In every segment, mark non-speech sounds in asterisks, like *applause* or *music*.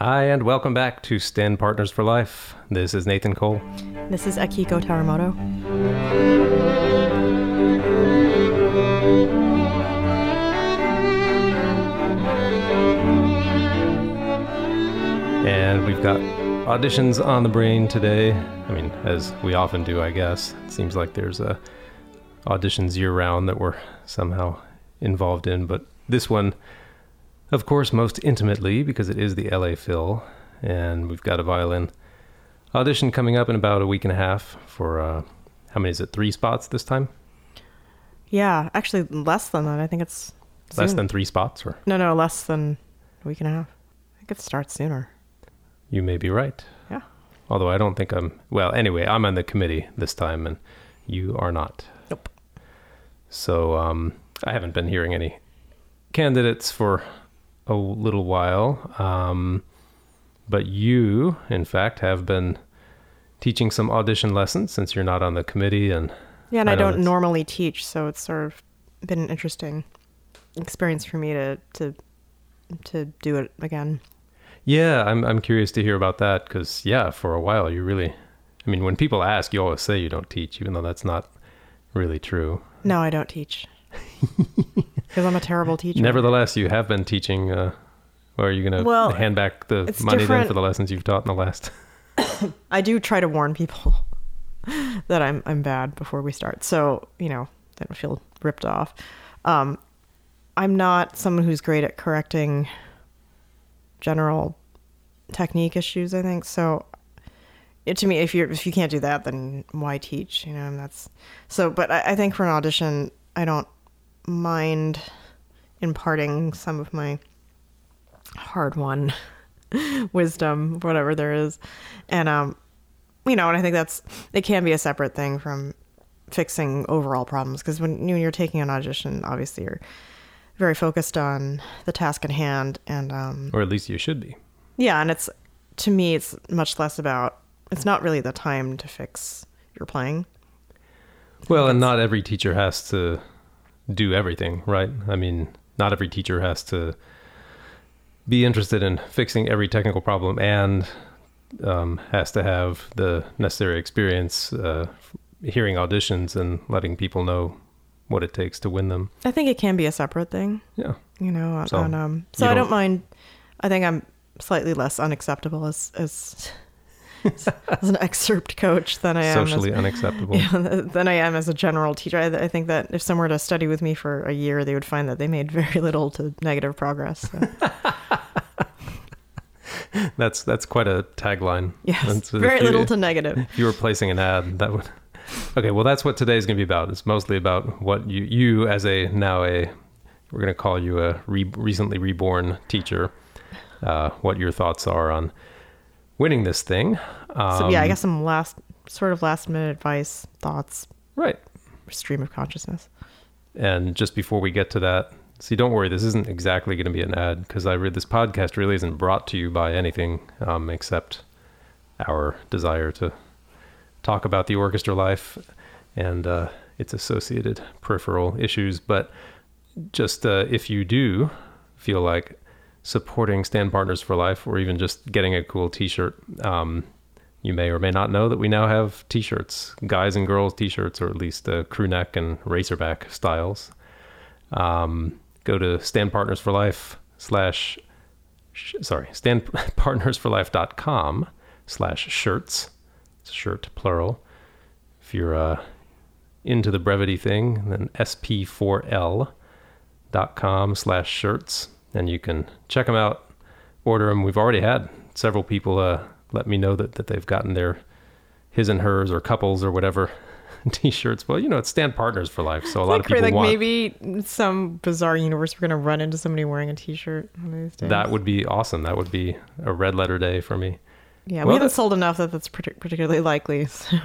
Hi, and welcome back to Stand Partners for Life. This is Nathan Cole. This is Akiko Tarumoto. And we've got auditions on the brain today. I mean, as we often do, I guess. It seems like there's uh, auditions year round that we're somehow involved in, but this one, of course, most intimately because it is the LA Phil, and we've got a violin audition coming up in about a week and a half for uh, how many is it? Three spots this time? Yeah, actually less than that. I think it's Less than three spots, or no, no, less than a week and a half. I think it starts sooner. you may be right. Yeah. Although I don't think I'm. Well, anyway, I'm on the committee this time, and you are not. Nope. So um, I haven't been hearing any candidates for a little while. Um, but you, in fact, have been teaching some audition lessons since you're not on the committee, and Yeah, and I I, know don't normally teach, so it's sort of been an interesting experience for me to to to do it again. yeah, I'm I'm curious to hear about that because yeah, for a while you really. I mean, when people ask, you always say you don't teach, even though that's not really true. No, I don't teach *laughs* because I'm a terrible teacher. Nevertheless, you have been teaching. Uh, or are you going to Well, hand back the money then for the lessons you've taught in the last? *laughs* *coughs* I do try to warn people *laughs* that I'm I'm bad before we start, so you know they don't feel ripped off. Um, I'm not someone who's great at correcting general technique issues. I think so. It, to me, if you if you can't do that, then why teach? You know, and that's so. But I, I think for an audition, I don't mind imparting some of my hard-won *laughs* wisdom, whatever there is, and um, you know, and I think that's it can be a separate thing from fixing overall problems because when you- you're taking an audition, obviously you're very focused on the task at hand, and um, Or at least you should be. yeah, and it's to me, it's much less about. It's not really the time to fix your playing. Well, and not every teacher has to do everything, right? I mean, not every teacher has to be interested in fixing every technical problem and um, has to have the necessary experience uh, hearing auditions and letting people know what it takes to win them. I think it can be a separate thing. Yeah. you know on, So, on, um so i don't- don't mind i think i'm slightly less unacceptable as as *laughs* as an excerpt coach than i am Socially as, unacceptable. *laughs* yeah, than i am as a general teacher I, I think that if someone were to study with me for a year they would find that they made very little to negative progress so, *laughs* That's that's quite a tagline. yes That's- very you- little to negative if you were placing an ad, that would. Okay, well, that's what today's going to be about. It's mostly about what you, you as a now a, we're going to call you a re, recently reborn teacher, uh, what your thoughts are on winning this thing. Um, so yeah i guess some last sort of last minute advice thoughts Right. stream of consciousness And just before we get to that, see, don't worry, this isn't exactly going to be an ad because I read this podcast really isn't brought to you by anything um, except our desire to talk about the orchestra life and uh, its associated peripheral issues. But just uh, if you do feel like supporting Stand Partners for Life or even just getting a cool t shirt, um, you may or may not know that we now have t shirts, guys and girls t shirts, or at least uh, crew neck and racerback styles. Um, go to Stand Partners for Life slash, sh- sorry, standpartnersforlife.com *laughs* slash shirts. It's shirt plural. If you're uh, into the brevity thing, then sp4l.com slash shirts, and you can check them out, order them. We've already had several people uh, let me know that, that they've gotten their his and hers or couples or whatever *laughs* t-shirts. Well, you know, it's stand partners for life, so a lot of like, people like want maybe some bizarre universe we're gonna run into somebody wearing a t-shirt one of these days. that would be awesome. That would be a red letter day for me. yeah well, we haven't that- sold enough that that's particularly likely *laughs* so.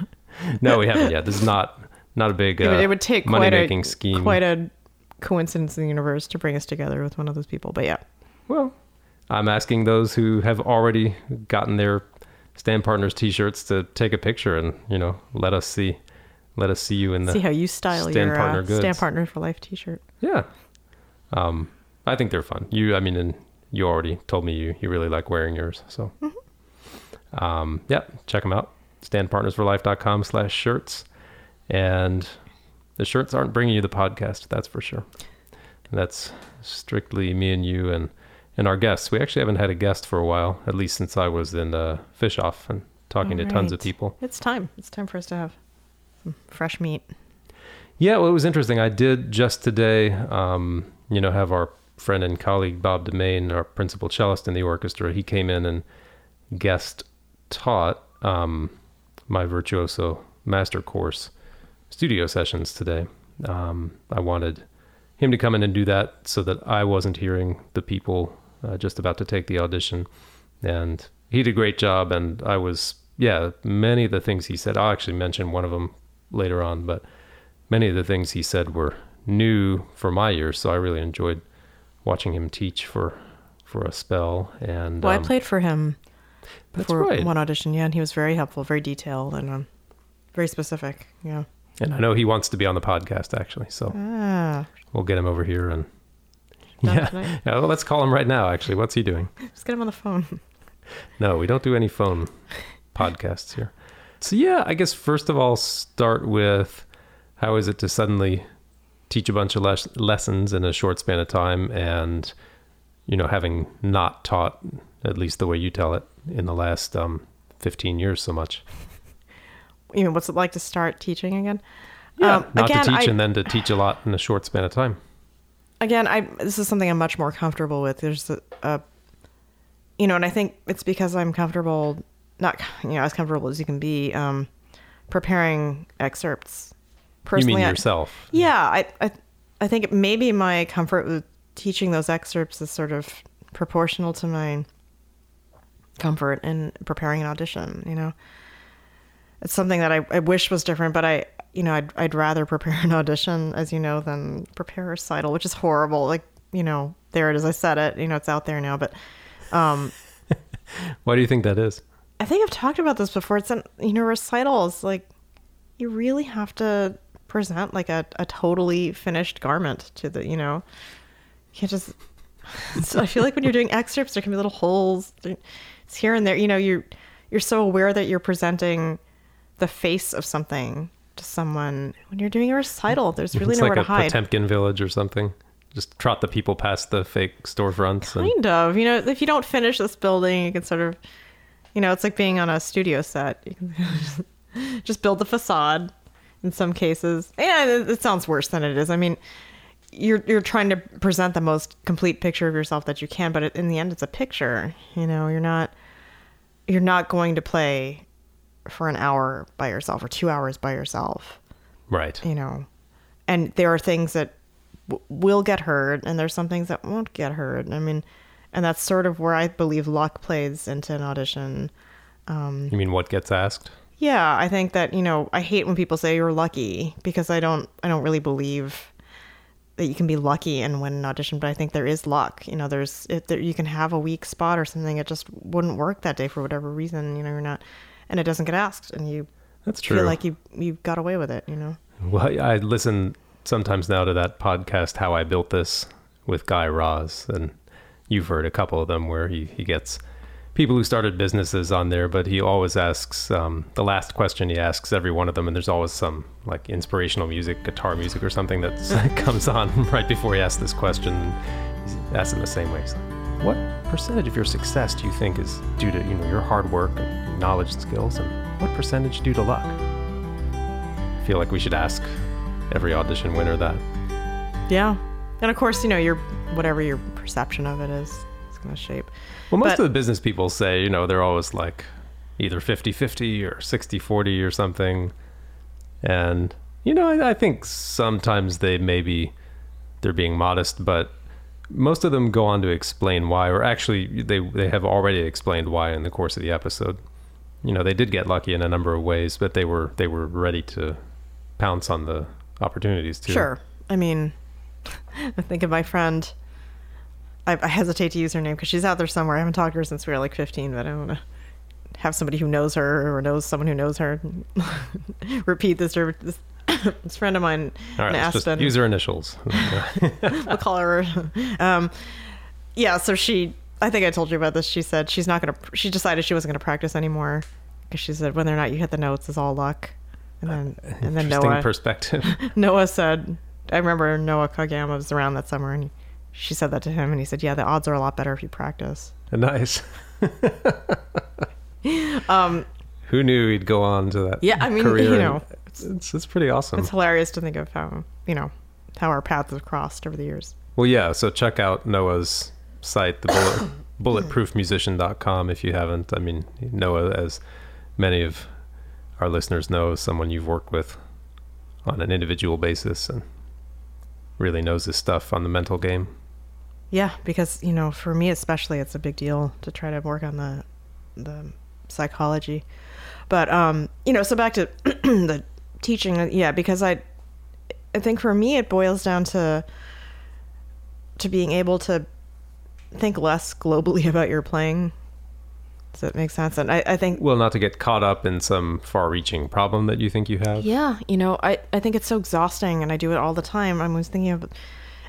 No, we haven't yet. This is not not a big uh, it, would, it would take money quite making a scheme. quite a coincidence in the universe to bring us together with one of those people. But yeah, Well, I'm asking those who have already gotten their stand partners T-shirts to take a picture and you know let us see, let us see you in the see how you style stand your partner uh, goods. stand partner for life T-shirt. yeah. Um, I think they're fun. You, I mean, and you already told me you, you really like wearing yours. So, um, yeah, check them out. Standpartnersforlife.com slash shirts. And the shirts aren't bringing you the podcast, that's for sure. That's strictly me and you and, and our guests. We actually haven't had a guest for a while, at least since I was in uh, Fischoff and talking to tons of people. It's time. It's time for us to have some fresh meat. Yeah, well, it was interesting. I did just today, um, you know, have our friend and colleague Bob deMaine, our principal cellist in the orchestra. He came in and guest taught um, my virtuoso master course studio sessions today. Um, I wanted him to come in and do that so that I wasn't hearing the people uh, just about to take the audition. And he did a great job. And I was, yeah, many of the things he said, I'll actually mention one of them later on, but many of the things he said were new for my ears. So I really enjoyed watching him teach for for a spell. And Well, um, I played for him for right. one audition, yeah, and he was very helpful, very detailed, and um, very specific. Yeah. And I know he wants to be on the podcast actually. So Ah, we'll get him over here and done yeah. tonight. *laughs* yeah. Well, let's call him right now. Actually, what's he doing? *laughs* Just get him on the phone. No, we don't do any phone *laughs* podcasts here. So yeah, I guess first of all, start with how is it to suddenly teach a bunch of les- lessons in a short span of time, and you know, having not taught at least the way you tell it in the last um, fifteen years so much. You know, what's it like to start teaching again? Yeah, Um, not again, to teach I- and then to teach a lot in a short span of time. again i this is something i'm much more comfortable with there's a, a you know and i think it's because i'm comfortable not you know as comfortable as you can be um preparing excerpts You personally mean I- yourself? yeah I, I i think maybe my comfort with teaching those excerpts is sort of proportional to my comfort in preparing an audition you know it's something that I, I wish was different, but I, you know, I'd, I'd rather prepare an audition, as you know, than prepare a recital, which is horrible. Like, you know, there it is. I said it, you know, it's out there now, but, um, *laughs* Why do you think that is? I think I've talked about this before. It's an, you know, recitals, like you really have to present like a, a totally finished garment to the, you know, you can't just, *laughs* so I feel like when you're doing excerpts, there can be little holes. It's here and there, you know, you're, you're so aware that you're presenting the face of something to someone when you're doing a recital. There's really it's nowhere like to a hide. Potemkin village or something. Just trot the people past the fake storefronts. And, Kind of. You know, if you don't finish this building, you can sort of, you know, it's like being on a studio set. You can *laughs* just, build the facade in some cases. Yeah, it, it sounds worse than it is. I mean, you're you're trying to present the most complete picture of yourself that you can, but in the end, it's a picture. You know, you're not you're not going to play for an hour by yourself or two hours by yourself right. you know. And there are things that w- will get heard and there's some things that won't get heard. I mean and that's sort of where i believe luck plays into an audition. Um, You mean what gets asked? yeah i think that you know i hate when people say you're lucky because i don't i don't really believe that you can be lucky and win an audition but i think there is luck. You know there's if there, you can have a weak spot or something it just wouldn't work that day for whatever reason. You know you're not and it doesn't get asked and you That's true. feel like you you got away with it you know Well, I listen sometimes now to that podcast, How I Built This, with Guy Raz. And you've heard a couple of them where he, he gets people who started businesses on there, but he always asks um, the last question he asks every one of them. And there's always some like inspirational music, guitar music, or something *laughs* that comes on *laughs* right before he asks this question. He's asked in the same way. He's like, what percentage of your success do you think is due to you know your hard work and knowledge and skills, and what percentage due to luck? I feel like we should ask every audition winner that. Yeah. And of course, you know, your whatever your perception of it is, it's going to shape. Well, most But- of the business people say, you know, they're always like either 50 50 or 60 40 or something. And, you know, I, I think sometimes they maybe they're being modest, but most of them go on to explain why, or actually, they, they have already explained why in the course of the episode. You know, they did get lucky in a number of ways, but they were they were ready to pounce on the opportunities too. Sure. I mean, I *laughs* think of my friend. I, I hesitate to use her name because she's out there somewhere. I haven't talked to her since we were like 15, but I don't want to have somebody who knows her or knows someone who knows her *laughs* repeat this this, *laughs* this friend of mine All right, in Aspen. use her initials. *laughs* we'll call her. Um, yeah, so she I think I told you about this. She said she's not gonna. She decided she wasn't gonna practice anymore because she said whether or not you hit the notes is all luck. And then and then Interesting Noah perspective. *laughs* Noah said, I remember Noah Kageyama was around that summer, and she said that to him, and he said, "Yeah, the odds are a lot better if you practice." nice. Um, Who knew he'd go on to that? Yeah, I mean, you know, it's, it's it's pretty awesome. it's hilarious to think of how you know how our paths have crossed over the years. Well, yeah. So check out Noah's site, the bullet, *coughs* bulletproofmusician.com if you haven't. I mean, Noah, as many of our listeners know, is someone you've worked with on an individual basis and really knows his stuff on the mental game. Yeah, because you know, for me especially, it's a big deal to try to work on the the psychology. But um, you know, so back to *clears throat* the teaching. uh, Yeah, because I I think for me it boils down to to being able to think less globally *laughs* about your playing. Does that make sense? And I, I think Well, not to get caught up in some far reaching problem that you think you have. Yeah, you know, I, I think it's so exhausting and I do it all the time. I was thinking of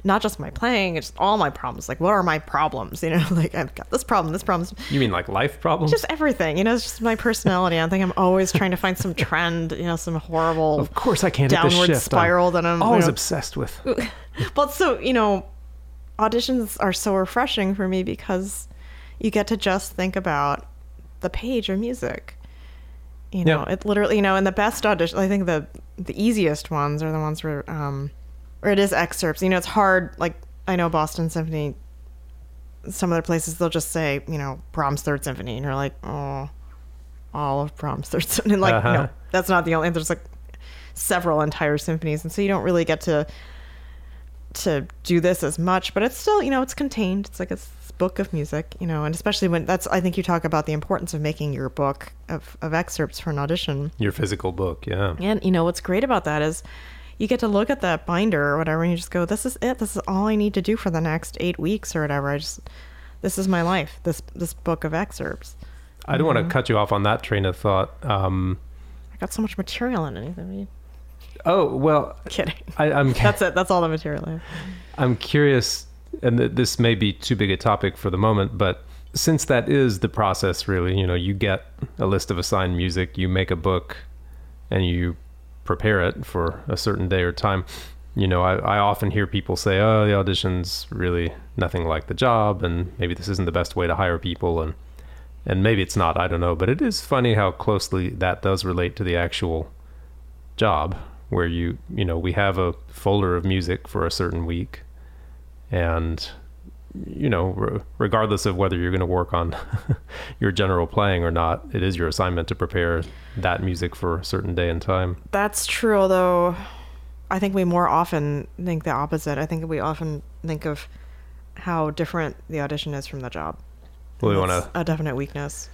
not just my playing, it's all my problems. Like, what are my problems? *laughs* You know, like I've got this problem, this problem, You mean like life problems? just everything. You know, it's just my personality. I think I'm always trying to find some *laughs* trend, you know, some horrible of course, I can't downward spiral that I'm you always know- obsessed with. *laughs* But so, you know, auditions are so refreshing for me because you get to just think about the page or music. You know, Yeah. it literally, you know, and the best audition, I think the the easiest ones are the ones where, um, or it is excerpts. You know, it's hard. Like I know Boston Symphony, some other places they'll just say, you know, Brahms Third Symphony, and you're like, oh, all of Brahms Third Symphony. And *laughs* like, Uh-huh. no, that's not the only. There's like several entire symphonies, and so you don't really get to to do this as much, but it's still, you know, it's contained. It's like a book of music, you know, and especially when that's, I think you talk about the importance of making your book of, of excerpts for an audition. Your physical book, yeah. And, you know, what's great about that is you get to look at that binder or whatever and you just go, this is it. This is all I need to do for the next eight weeks or whatever. I just, this is my life, this, this book of excerpts. I don't want to cut you off on that train of thought. Um, I got so much material in it. I mean, oh well, kidding. I, I'm *laughs* That's it. That's all the material I have. I'm curious, and th- this may be too big a topic for the moment, but since that is the process, really, you know, you get a list of assigned music, you make a book, and you prepare it for a certain day or time. You know, I, I often hear people say, "Oh, the audition's really nothing like the job, and maybe this isn't the best way to hire people," and and maybe it's not. I don't know, but it is funny how closely that does relate to the actual job where you you know we have a folder of music for a certain week and you know re- regardless of whether you're going to work on *laughs* your general playing or not it is your assignment to prepare that music for a certain day and time That's true, although I think we more often think the opposite. I think we often think of how different the audition is from the job. well we want to a definite weakness.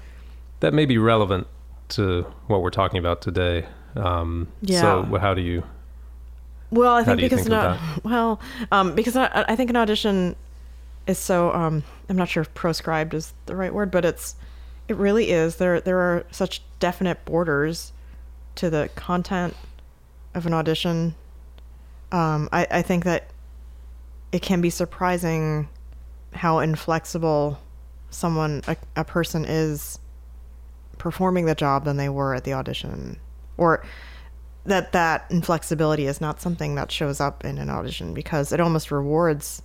that may be relevant to what we're talking about today um Yeah. so how do you Well, I think because think of no, *laughs* well, um, because I, I think an audition is so um, I'm not sure if proscribed is the right word, but it's it really is. There there are such definite borders to the content of an audition. Um, I, I think that it can be surprising how inflexible someone a, a person is performing the job than they were at the audition or that that inflexibility is not something that shows up in an audition because it almost rewards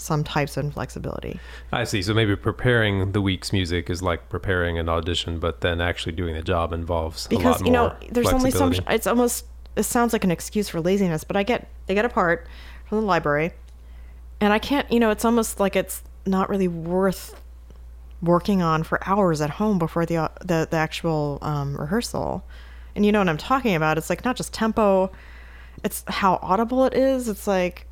some types of inflexibility. i see so maybe preparing the week's music is like preparing an audition but then actually doing the job involves a Because you know, there's only so much it's almost it sounds like an excuse for laziness, but I get I get a part from the library and I can't, you know, it's almost like it's not really worth working on for hours at home before the the, the actual um, rehearsal. And you know what I'm talking about? It's like not just tempo, it's how audible it is. It's like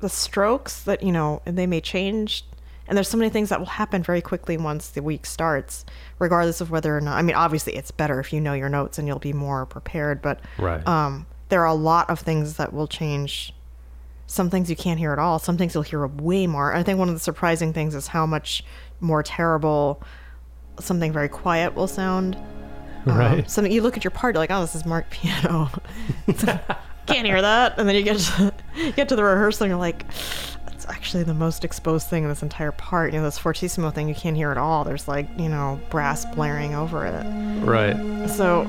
the strokes that you know, and they may change. And there's so many things that will happen very quickly once the week starts, regardless of whether or not. I mean, obviously, it's better if you know your notes and you'll be more prepared. But Right. um, there are a lot of things that will change. Some things you can't hear at all. Some things you'll hear way more. I think one of the surprising things is how much more terrible something very quiet will sound. Um, right something you look at your part, you're like, oh, this is marked piano. *laughs* *laughs* Can't hear that, and then you get to, you *laughs* get to the rehearsal, and you're like, it's, actually the most exposed thing in this entire part. You know, this fortissimo thing you can't hear at all. There's like you know brass blaring over it. Right. So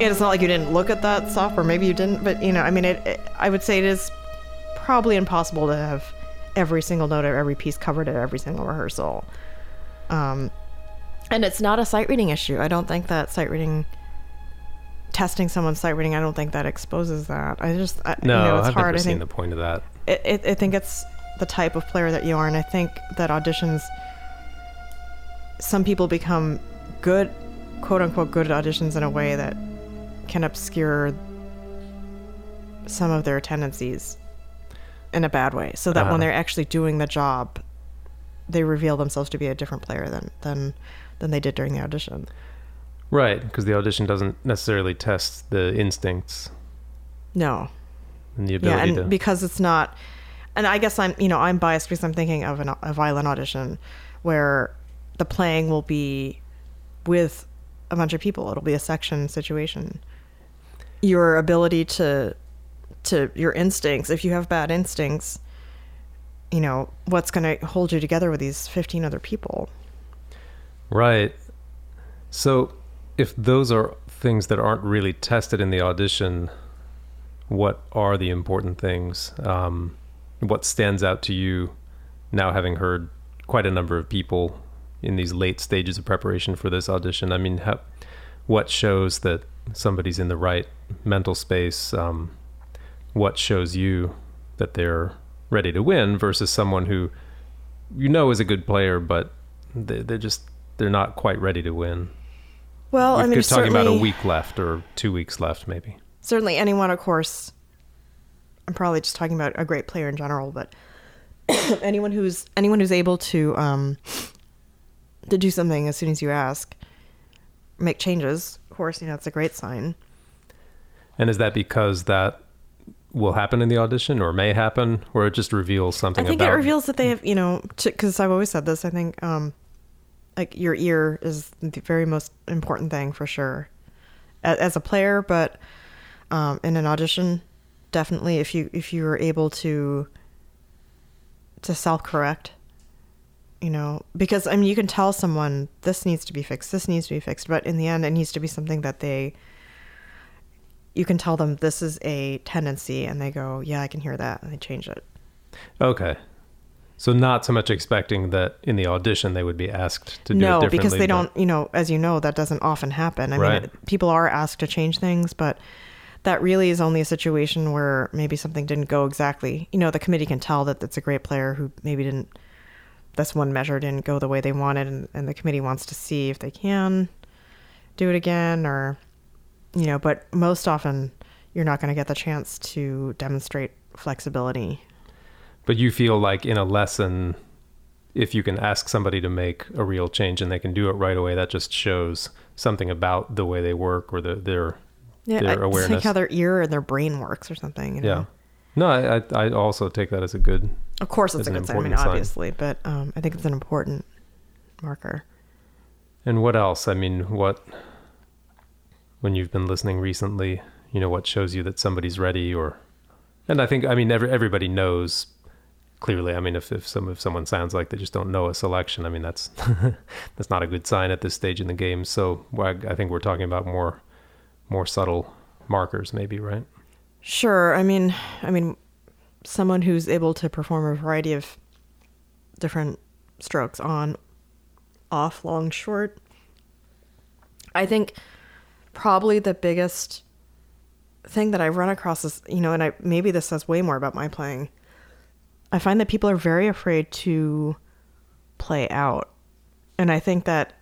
it's not like you didn't look at that stuff, or maybe you didn't. But you know, I mean, it, it I would say it is probably impossible to have every single note of every piece covered at every single rehearsal. Um, and it's not a sight reading issue. I don't think that sight reading testing someone's sight reading. I don't think that exposes that. I just I, No, you know, it's I've hard. never I seen think the point of that. it, it, I think it's the type of player that you are, and I think that auditions. Some people become good, quote unquote, good at auditions in a way that can obscure some of their tendencies in a bad way, so that Uh-huh. when they're actually doing the job, they reveal themselves to be a different player than than than they did during the audition. Right, because the audition doesn't necessarily test the instincts No, and the yeah, and to. because it's not, and I guess I'm you know I'm biased because I'm thinking of an, a violin audition where the playing will be with a bunch of people. It'll be a section situation. Your ability to to your instincts, if you have bad instincts, you know what's going to hold you together with these 15 other people. Right. So, if those are things that aren't really tested in the audition, what are the important things? Um, what stands out to you now, having heard quite a number of people in these late stages of preparation for this audition? I mean, what shows that somebody's in the right mental space? Um, what shows you that they're ready to win versus someone who you know is a good player, but they, they're just they're not quite ready to win. Well, I mean, you're talking about a week left or two weeks left, maybe. certainly anyone of course i'm probably just talking about a great player in general but *coughs* anyone who's anyone who's able to um to do something as soon as you ask make changes of course you know it's a great sign And is that because that will happen in the audition, or may happen, or it just reveals something about i think about it reveals that they have you know because i've always said this i think um like your ear is the very most important thing for sure A- as a player but um in an audition definitely if you if you're able to to self correct you know because i mean you can tell someone this needs to be fixed this needs to be fixed but in the end it needs to be something that they you can tell them this is a tendency and they go yeah i can hear that and they change it Okay. So not so much expecting that in the audition they would be asked to do it no because they don't you know as you know that doesn't often happen i Right. mean people are asked to change things but that really is only a situation where maybe something didn't go exactly you know the committee can tell that it's a great player who maybe didn't this one measure didn't go the way they wanted and, and the committee wants to see if they can do it again or you know but most often you're not going to get the chance to demonstrate flexibility But you feel like in a lesson, if you can ask somebody to make a real change and they can do it right away, that just shows something about the way they work or the, their yeah Their I- it's like how their ear and their brain works or something you know? yeah. No, I, I also take that as a good. Of course, it's a good sign. I mean, important sign. obviously, but um, I think it's an important marker. And what else? I mean, what when you've been listening recently, you know, what shows you that somebody's ready or and I think I mean every, everybody knows clearly. I mean, if if some if someone sounds like they just don't know a selection, I mean that's *laughs* that's not a good sign at this stage in the game. So I think we're talking about more more subtle markers maybe, right? Sure. I mean, I mean, someone who's able to perform a variety of different strokes on, off, long, short. I think probably the biggest thing that I've run across is, you know, and I maybe this says way more about my playing. I find that people are very afraid to play out. And I think that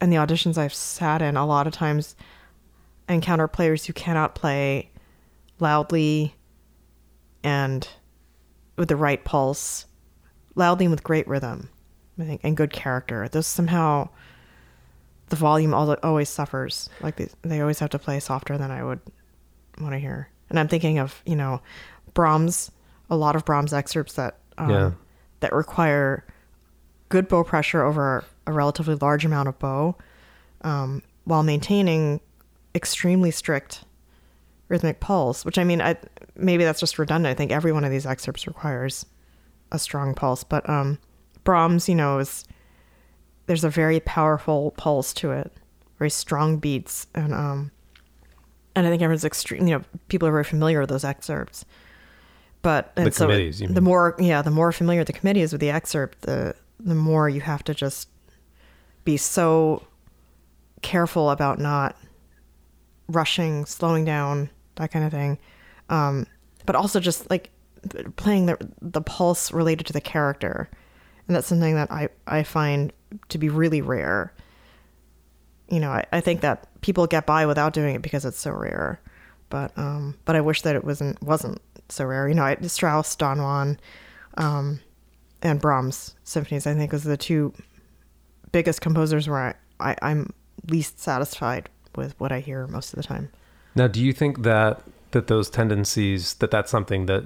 in the auditions I've sat in, a lot of times I encounter players who cannot play loudly and with the right pulse, loudly and with great rhythm, I think, and good character. Those somehow the volume always suffers. Like they, they always have to play softer than I would want to hear. And I'm thinking of you know Brahms, a lot of Brahms excerpts that um, Yeah. that require good bow pressure over a relatively large amount of bow, um, while maintaining extremely strict rhythmic pulse. Which I mean, I maybe that's just redundant. I think every one of these excerpts requires a strong pulse. But um, Brahms, you know, is there's a very powerful pulse to it, very strong beats, and um, and I think everyone's extreme. You know, people are very familiar with those excerpts. But and The so committees, the mean. more yeah, the more familiar the committee is with the excerpt, the the more you have to just be so careful about not rushing, slowing down, that kind of thing. Um, but also just like playing the the pulse related to the character, and that's something that I I find to be really rare. You know, I, I think that people get by without doing it because it's so rare. But um, but I wish that it wasn't wasn't so rare. You know, Strauss, Don Juan, um, and Brahms symphonies. I think was the two biggest composers where I, I I'm least satisfied with what I hear most of the time. Now, do you think that that those tendencies that that's something that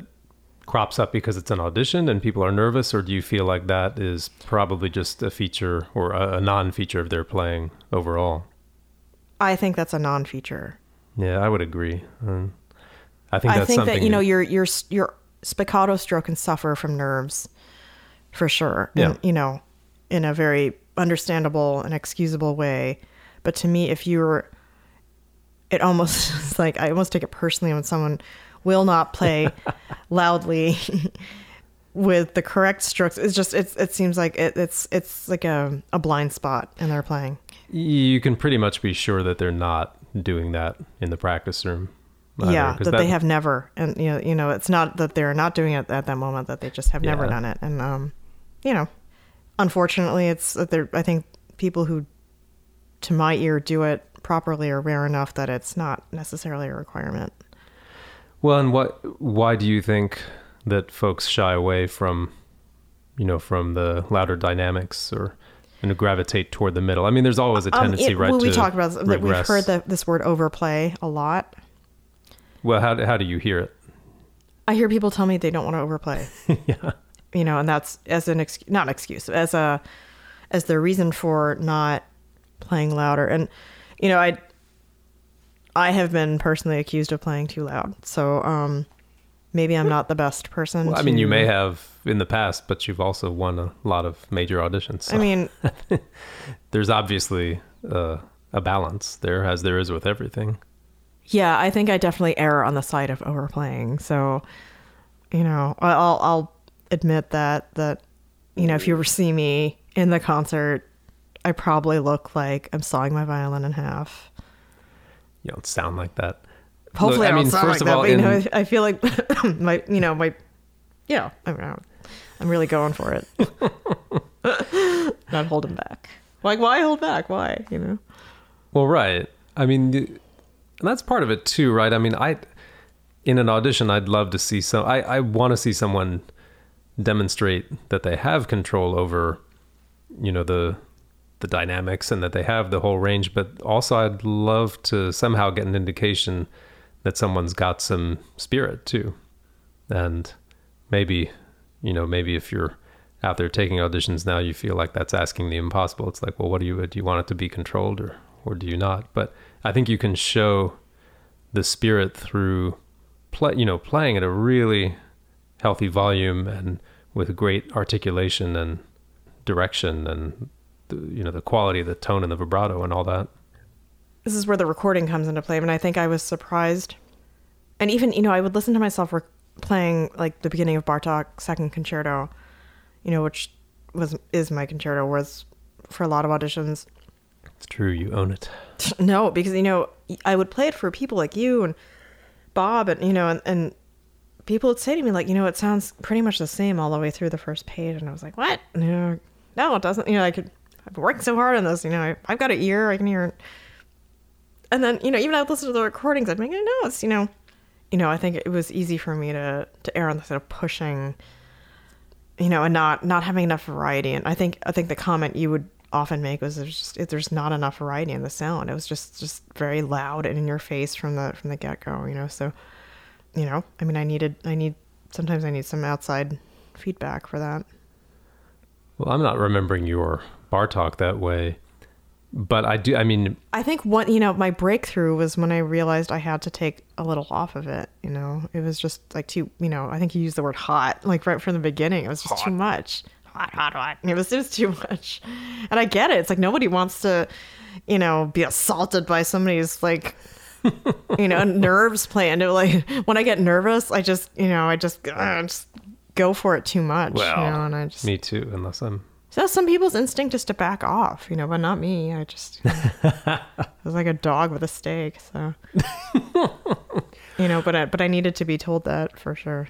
crops up because it's an audition and people are nervous, or do you feel like that is probably just a feature or a, a non-feature of their playing overall? I think that's a non-feature. Yeah, I would agree. Um, I think I think that you know your your your spiccato stroke can suffer from nerves, for sure. Yeah. And, you know, in a very understandable and excusable way. But to me, if you're, it almost *laughs* is like I almost take it personally when someone will not play *laughs* loudly *laughs* with the correct strokes. It's just it's it seems like it, it's it's like a a blind spot in their playing. you can pretty much be sure that they're not doing that in the practice room. Yeah, 'cause that, they have never, and you know, you know, it's not that they're not doing it at that moment; that they just have never done it. And um, you know, unfortunately, it's that there. I think people who, to my ear, do it properly are rare enough that it's not necessarily a requirement. Well, and what? Why do you think that folks shy away from, you know, from the louder dynamics or and gravitate toward the middle? I mean, there's always a Um, tendency, it- right? well, we to talked about this, that we've heard the, this word overplay a lot. Well, how how do you hear it? I hear people tell me they don't want to overplay. *laughs* yeah. you know, and that's as an excuse, not an excuse, as a as the reason for not playing louder. And you know, I I have been personally accused of playing too loud, so um, maybe I'm not the best person. Well, I mean, you may have in the past, but you've also won a lot of major auditions. So I mean, *laughs* there's obviously uh, a balance there, as there is with everything. Yeah, I think I definitely err on the side of overplaying. So, you know, I- I'll I'll admit that that you know, if you ever see me in the concert, I probably look like I'm sawing my violin in half. You don't sound like that. Hopefully, Look, I, don't sound like that. but, you know, I feel like *laughs* my, you know, my, yeah, I know. I'm really going for it. *laughs* Not holding back. Like, why hold back? Why? You know? Well, right. I mean, y- and that's part of it too, right? I mean, I in an audition, I'd love to see some. I I want to see someone demonstrate that they have control over, you know, the the dynamics and that they have the whole range. But also, I'd love to somehow get an indication that someone's got some spirit too, and maybe, you know, maybe if you're out there taking auditions now, you feel like that's asking the impossible. It's like, well, what do you do? You want it to be controlled, or or do you not? But I think you can show the spirit through play, you know, playing at a really healthy volume and with great articulation and direction and the, you know the quality of the tone and the vibrato and all that. This is where the recording comes into play. I mean, I think I was surprised. And even, you know, I would listen to myself rec- playing like the beginning of Bartok second concerto, you know, which was is my concerto was for a lot of auditions. It's true, you own it. *laughs* No, because you know I would play it for people like you and Bob, and you know, and, and people would say to me like, you know, it sounds pretty much the same all the way through the first page, and I was like, what? No, no, it doesn't. You know, I could. I've worked so hard on this. You know, I, I've got an ear. I can hear. it. And then you know, even I listen to the recordings. I'd be like, no, it's you know, you know, I think it was easy for me to to err on the side of pushing. You know, and not not having enough variety. And I think I think the comment you would often make was there's just there's not enough variety in the sound. It was just just very loud and in your face from the from the get go. You know, so you know, I mean, I needed I need sometimes I need some outside feedback for that. Well, I'm not remembering your Bartok that way. but I do. I mean, I think one, you know, my breakthrough was when I realized I had to take a little off of it. You know, it was just like too, you know, I think you used the word hot, like right from the beginning. It was just too much. Hot, hot, hot. It was, it was too much. And I get it. It's like nobody wants to, you know, be assaulted by somebody's like, you know, *laughs* nerves playing. It like when I get nervous, I just, you know, I just, uh, just go for it too much. well, you know, and I just me too. Unless I'm so some people's instinct is to back off, you know, but not me. I just you know, *laughs* I was like a dog with a stake, so *laughs* you know. But I, but I needed to be told that for sure.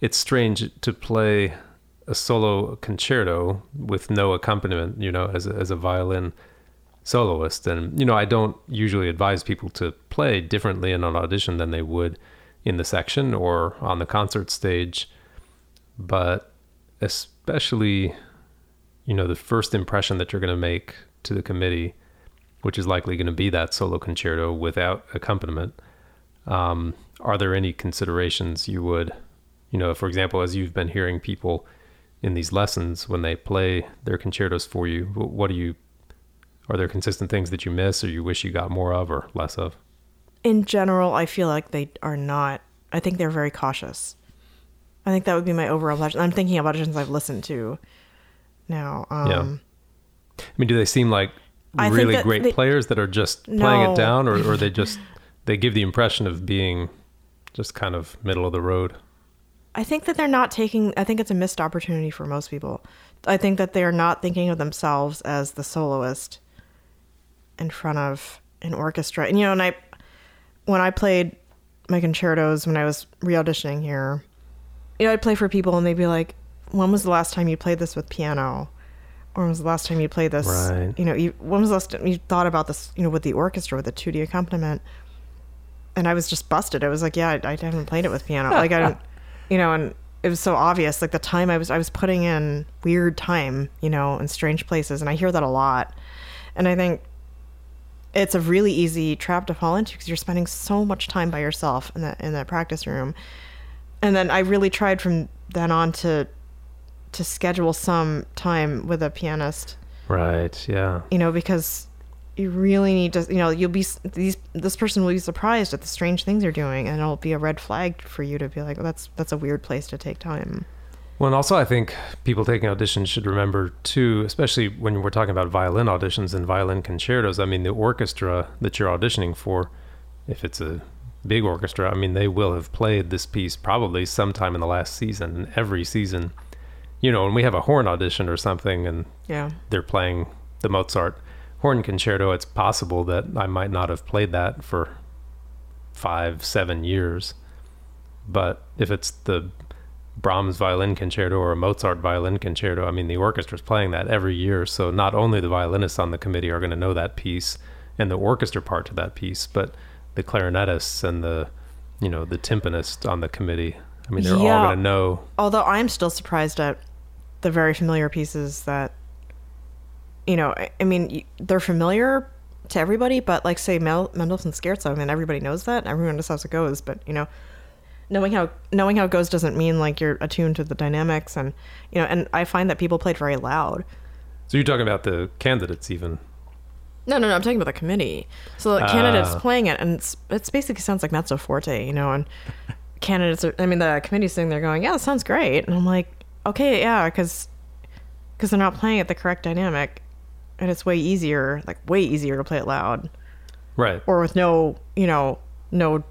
it's strange to play a solo concerto with no accompaniment, you know, as a, as a violin soloist. And, you know, I don't usually advise people to play differently in an audition than they would in the section or on the concert stage. But especially, you know, the first impression that you're going to make to the committee, which is likely going to be that solo concerto without accompaniment. Um, are there any considerations you would, you know, for example, as you've been hearing people in these lessons when they play their concertos for you, what do you, are there consistent things that you miss or you wish you got more of or less of? In general, I feel like they are not. I think they're very cautious. I think that would be my overall impression. I'm thinking of auditions I've listened to now. Um, Yeah. I mean, do they seem like I really great they- players that are just playing it down or, or they *laughs* just, they give the impression of being just kind of middle of the road? I think that they're not taking. I think it's a missed opportunity for most people. I think that they are not thinking of themselves as the soloist in front of an orchestra. And you know, and I, when I played my concertos when I was re-auditioning here, you know, I'd play for people and they'd be like, "When was the last time you played this with piano?" Or when was the last time you played this? Right. You know, you, when was the last time you thought about this? You know, with the orchestra with the tutti accompaniment. And I was just busted. I was like, "Yeah, I, I haven't played it with piano." Like I don't, *laughs* you know, and it was so obvious. Like the time I was, I was putting in weird time, you know, in strange places, and I hear that a lot. And I think it's a really easy trap to fall into because you're spending so much time by yourself in that in that practice room. And then I really tried from then on to to schedule some time with a pianist, Right. Yeah. you know, because you really need to, you know, you'll be these this person will be surprised at the strange things you're doing, and it'll be a red flag for you to be like, well, that's that's a weird place to take time. Well, and also I think people taking auditions should remember too, especially when we're talking about violin auditions and violin concertos. I mean, the orchestra that you're auditioning for, if it's a big orchestra, I mean, they will have played this piece probably sometime in the last season. And every season, you know, when we have a horn audition or something, and Yeah. they're playing the Mozart horn concerto, it's possible that I might not have played that for five, seven years. But if it's the Brahms violin concerto or a Mozart violin concerto, I mean, the orchestra's playing that every year. So not only the violinists on the committee are going to know that piece and the orchestra part to that piece, but the clarinetists and the, you know, the timpanist on the committee. I mean, they're all going to know. although I'm still surprised at the very familiar pieces that, you know, I, mean, they're familiar to everybody, but like say Mel, Mendelssohn's Scherzo, I mean, everybody knows that, everyone knows how it goes, but you know, knowing how knowing how it goes doesn't mean like you're attuned to the dynamics, and you know, and I find that people played very loud. So you're talking about the candidates even. No, no, no. I'm talking about the committee. So the candidates Ah. playing it, and it's, it's basically sounds like mezzo forte, you know. And *laughs* candidates are, I mean, the committee's sitting there going, "Yeah, that sounds great," and I'm like, "Okay, yeah," because because they're not playing at the correct dynamic, and it's way easier, like way easier to play it loud Right. or with no, you know, no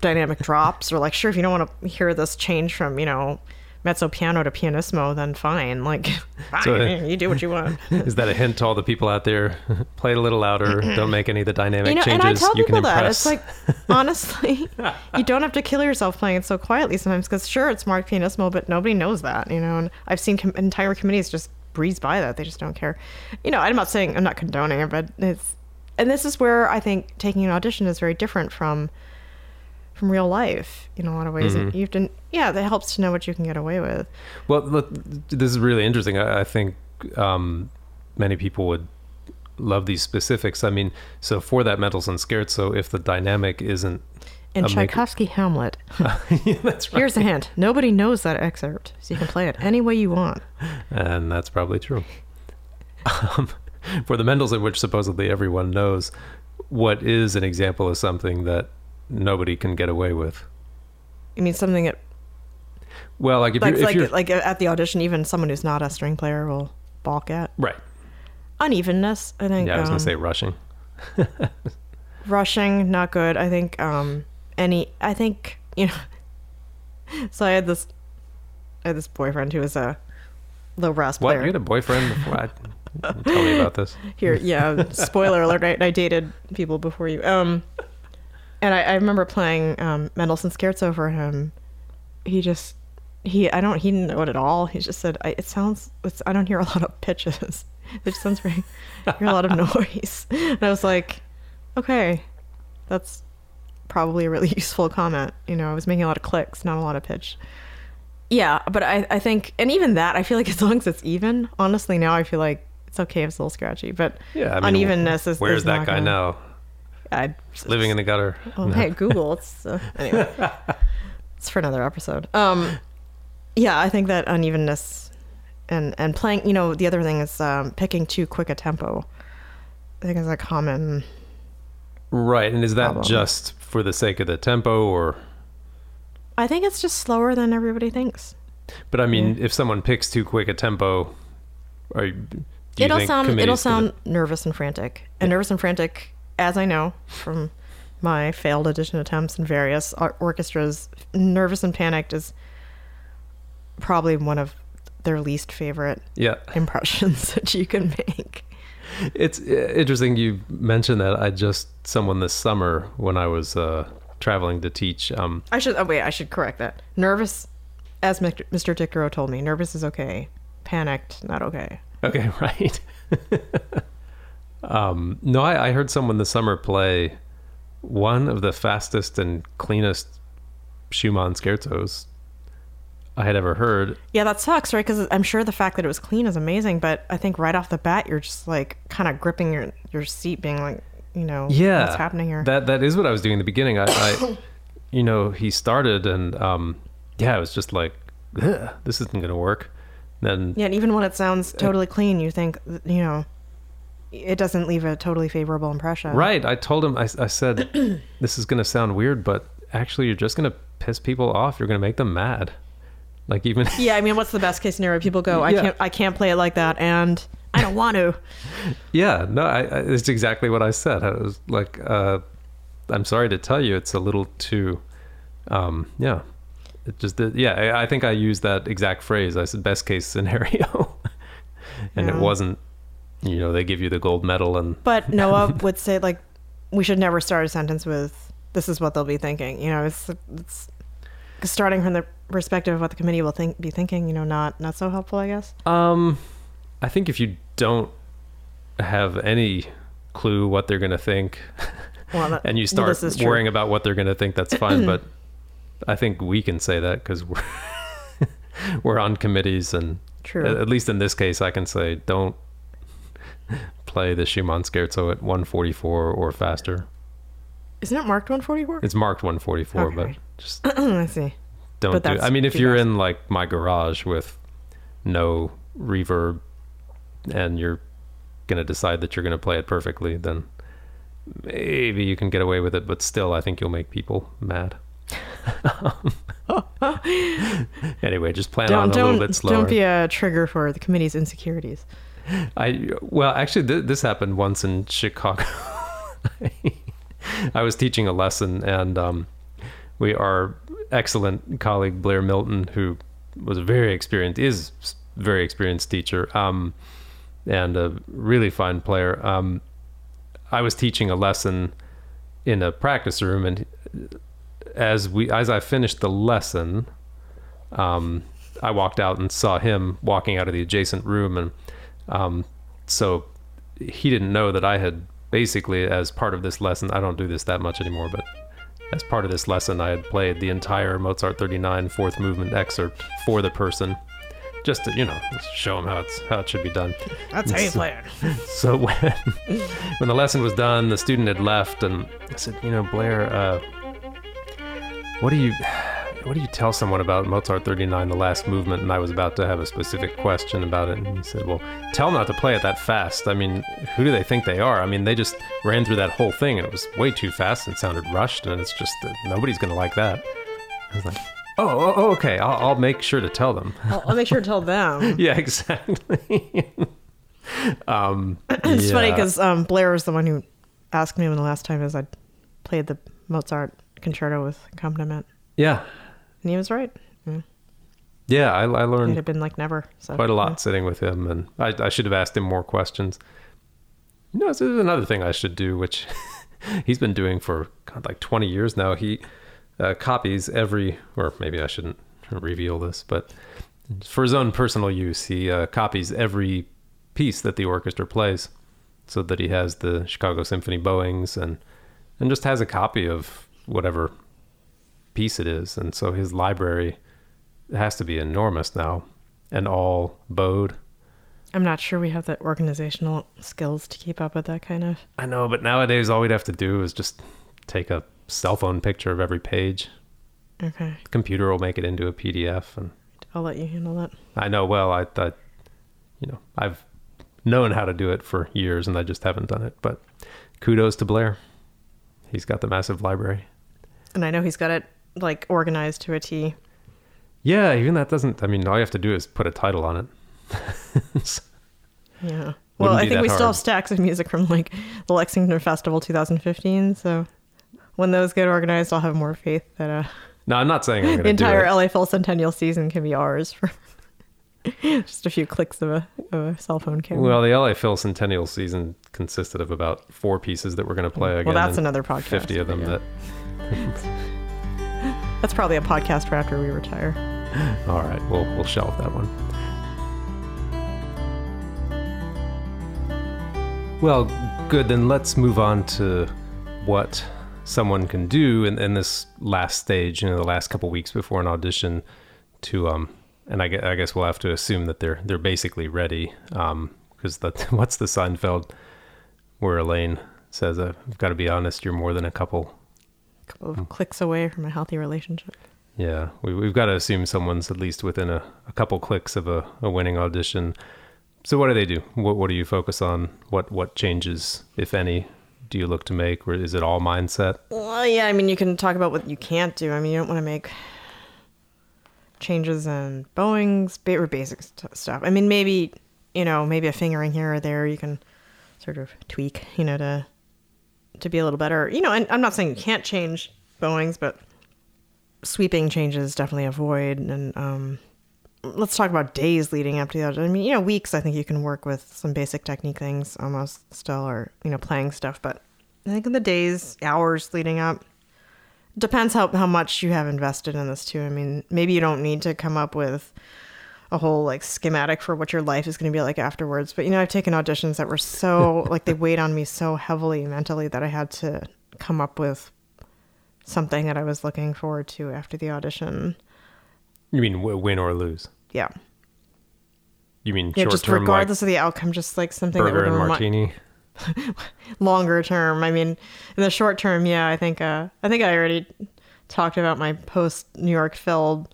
dynamic drops, or like, sure, if you don't want to hear this change from, you know. Mezzo piano to pianissimo, then fine. Like, *laughs* fine, So, you do what you want. *laughs* Is that a hint to all the people out there? *laughs* Play it a little louder. Don't make any of the dynamic you know, changes. and I tell you can people that impress. it's like honestly, you don't have to kill yourself playing it so quietly sometimes. Because sure, it's marked pianissimo, but nobody knows that, you know. And I've seen com- entire committees just breeze by that; they just don't care. You know, I'm not saying I'm not condoning it, but it's and this is where I think taking an audition is very different from from real life in a lot of ways. Mm-hmm. You have to, yeah, that helps to know what you can get away with. Well, look, this is really interesting. I, I think um, many people would love these specifics. I mean, so for that Mendelssohn Scherzo, if the dynamic isn't, In a make- Tchaikovsky Hamlet, *laughs* yeah, that's right, here's a hint: nobody knows that excerpt, so you can play it any way you want. and that's probably true. Um, for the Mendelssohn, which supposedly everyone knows, what is an example of something that nobody can get away with? I mean, something that Well, like if like you're, if like you're like at the audition, even someone who's not a string player will balk at right, unevenness. I think. yeah, I was um, gonna say rushing. *laughs* rushing not good i think um any i think you know *laughs* so i had this i had this boyfriend who was a low brass player. What? You had a boyfriend before? I, tell me about this. *laughs* here yeah spoiler alert I, I dated people before you um and I, I remember playing um mendelssohn scherzo for him he just he i don't he didn't know it at all he just said I, it sounds it's, i don't hear a lot of pitches *laughs* it just sounds very I hear a lot of noise and i was like okay that's probably a really *laughs* useful comment you know i was making a lot of clicks not a lot of pitch yeah but i i think and even that i feel like *laughs* as long as it's even honestly now i feel like it's okay if it's a little scratchy but Yeah, I mean, unevenness is Where's is that guy gonna- now? I, Living in the gutter. *laughs* well, hey, Google. It's uh, anyway. it's for another episode. Um, yeah, I think that unevenness and and playing. You know, the other thing is um, picking too quick a tempo. I think is a common. Right, and is that Problem. just for the sake of the tempo, or? I think it's just slower than everybody thinks. But I mean, if someone picks too quick a tempo, are you, do it'll sound it'll committee's gonna- sound nervous and frantic. And nervous and frantic, as I know from my failed audition attempts in various orchestras, nervous and panicked is probably one of their least favorite yeah, impressions *laughs* that you can make. It's uh, interesting you mentioned that. I just someone this summer when I was uh, traveling to teach. Um, I should oh wait, I should correct that. Nervous, as Mr. Mr. Dicterow told me, nervous is okay. Panicked, not okay. Okay, *laughs* right. um, no, I, I heard someone this summer play one of the fastest and cleanest Schumann scherzos I had ever heard. Yeah, that sucks, right? Because I'm sure the fact that it was clean is amazing, but I think right off the bat you're just like kind of gripping your your seat, being like, you know, Yeah, what's happening here? That that is what I was doing in the beginning. I, I *coughs* you know, he started and um, yeah, it was just like, this isn't gonna work. Then yeah, and even when it sounds totally clean, you think, you know, it doesn't leave a totally favorable impression. right, I told him, I, I said, *coughs* this is gonna sound weird, but actually, you're just gonna piss people off. You're gonna make them mad. Like even *laughs* Yeah, I mean, what's the best case scenario? People go, I Yeah. can't, I can't play it like that, and I don't want to. Yeah, no, I, I, it's exactly what I said. I was like, uh, I'm sorry to tell you, it's a little too, um, yeah, it just, did, yeah, I, I think I used that exact phrase. I said best case scenario, *laughs* and it wasn't, you know, they give you the gold medal and *laughs* But Noah would say like, we should never start a sentence with, "This is what they'll be thinking." You know, it's it's starting from the perspective of what the committee will think be thinking. You know, not not so helpful, I guess. Um, I think if you don't have any clue what they're gonna think, *laughs* Well, that- and you start is true. worrying about what they're gonna think, that's fine. but *clears throat* I think we can say that because we're *laughs* we're on committees, and True. at, least in this case, I can say don't *laughs* play the Schumann scherzo at 144 or faster. Isn't it marked 144? It's marked 144, but Okay. just *clears throat* I see. Don't do. I mean, if you're in like my garage with no reverb and you're gonna decide that you're gonna play it perfectly, then maybe you can get away with it. But still, I think you'll make people mad. *laughs* anyway, just plan on Don't a little bit slower. don't be a trigger for the committee's insecurities. I well, actually, th- this happened once in Chicago. *laughs* I was teaching a lesson, and um, we our excellent colleague Blair Milton, who was a very experienced, is very experienced teacher, um, and a really fine player. Um, I was teaching a lesson in a practice room, and as we as I finished the lesson, um, I walked out and saw him walking out of the adjacent room, and um, so he didn't know that I had basically, as part of this lesson, I don't do this that much anymore, but as part of this lesson, I had played the entire Mozart 39 fourth movement excerpt for the person, just to you know show him how it's how it should be done. That's how you *laughs* play it. *laughs* So when *laughs* when the lesson was done, the student had left, and I said, you know, Blair, uh, what do you what do you tell someone about Mozart 39, the last movement? And I was about to have a specific question about it. And he said, well, tell them not to play it that fast. I mean, who do they think they are? I mean, they just ran through that whole thing and it was way too fast and sounded rushed. And it's just, nobody's going to like that. I was like, oh, oh, oh, okay. I'll, I'll make sure to tell them. I'll, I'll make sure to tell them. *laughs* yeah, exactly. *laughs* um, *clears throat* it's funny because um, Blair was the one who asked me when the last time is I played the Mozart concerto with accompaniment, Yeah. And he was right. Mm. Yeah, I, I learned been like never. So quite a lot yeah. sitting with him, and I, I should have asked him more questions. You know, this is another thing I should do, which *laughs* he's been doing for God, like 20 years now. He uh, copies every, or maybe I shouldn't reveal this, but for his own personal use, he uh, copies every piece that the orchestra plays, so that he has the Chicago Symphony bowings and and just has a copy of whatever piece it is, and so his library has to be enormous now, and all bowed. I'm not sure we have the organizational skills to keep up with that kind of. I know, but nowadays all we'd have to do is just take a cell phone picture of every page. Okay, The computer will make it into a PDF, and I'll let you handle that. I know well. I thought, you know, I've known how to do it for years, and I just haven't done it. But kudos to Blair. He's got the massive library. And I know he's got it like organized to a T. Yeah, even that doesn't. I mean, all you have to do is put a title on it. *laughs* Yeah. Well, I think we still have stacks of music from like the Lexington Festival 2015. So when those get organized, I'll have more faith that uh, no, I'm not saying I'm the entire. LA Phil Centennial season can be ours for *laughs* just a few clicks of a, of a cell phone camera. Well, the LA Phil Centennial season consisted of about four pieces that we're going to play again. Well, that's another podcast. 50 of them Yeah. that. *laughs* That's probably a podcast for after we retire. *laughs* All right, we'll we'll shelve that one. Well, good. Then let's move on to what someone can do in, in this last stage. You know, the last couple weeks before an audition. To um, and I, I guess we'll have to assume that they're they're basically ready. Um, because that *laughs* what's the Seinfeld where Elaine says, "I've got to be honest. You're more than a couple Of oh. clicks away from a healthy relationship. Yeah, we, we've got to assume someone's at least within a, a couple clicks of a, a winning audition. So what do they do? What what do you focus on? What what changes, if any, do you look to make, or is it all mindset? Well, yeah, I mean, you can talk about what you can't do. I mean, you don't want to make changes in bowings ba- or basic st- stuff. I mean, maybe, you know, maybe a fingering here or there you can sort of tweak, you know, to to be a little better. You know, and I'm not saying you can't change bowings, but sweeping changes definitely avoid. And um, let's talk about days leading up to the audition. I mean, you know, weeks. I think you can work with some basic technique things almost still, or you know, playing stuff. But I think in the days, hours leading up, depends how how much you have invested in this too. I mean, maybe you don't need to come up with a whole like schematic for what your life is going to be like afterwards. But you know, I've taken auditions that were so *laughs* like they weighed on me so heavily mentally that I had to come up with something that I was looking forward to after the audition. You mean w- win or lose? Yeah, You mean yeah, just term like regardless of the outcome, just like something that burger would and martini? *laughs* longer term. I mean, in the short term, yeah, I think uh, I think I already talked about my post New York Phil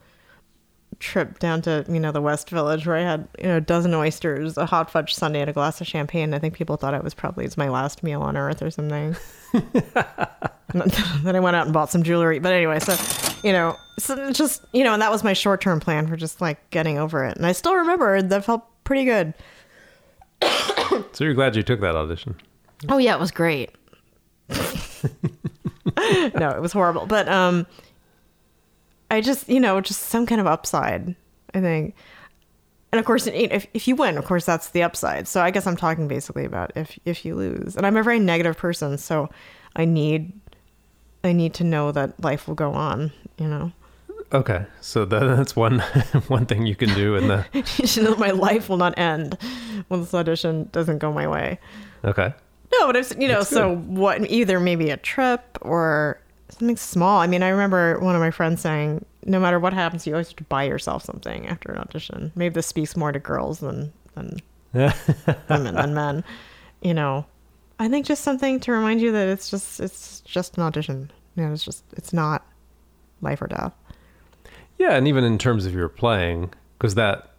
trip down to you know the West Village where I had you know a dozen oysters, a hot fudge sundae, and a glass of champagne. I think people thought it was probably it's my last meal on earth or something. *laughs* then I went out and bought some jewelry. But anyway, so you know, so just you know, and that was my short term plan for just like getting over it. And I still remember that felt pretty good. *coughs* So you're glad you took that audition? Oh yeah, it was great. *laughs* no, it was horrible. But um I just, you know, just some kind of upside, I think. And of course, if if you win, of course that's the upside. So I guess I'm talking basically about if if you lose. And I'm a very negative person, so I need I need to know that life will go on, you know. Okay, so that, that's one *laughs* one thing you can do in the *laughs* to know my life will not end when this audition doesn't go my way. okay. No, but it's you know, so what? Either maybe a trip or something small. I mean, I remember one of my friends saying, "No matter what happens, you always have to buy yourself something after an audition." Maybe this speaks more to girls than than *laughs* women than men. You know, I think just something to remind you that it's just it's just an audition. You know, it's just it's not life or death. Yeah, and even in terms of your playing, because that,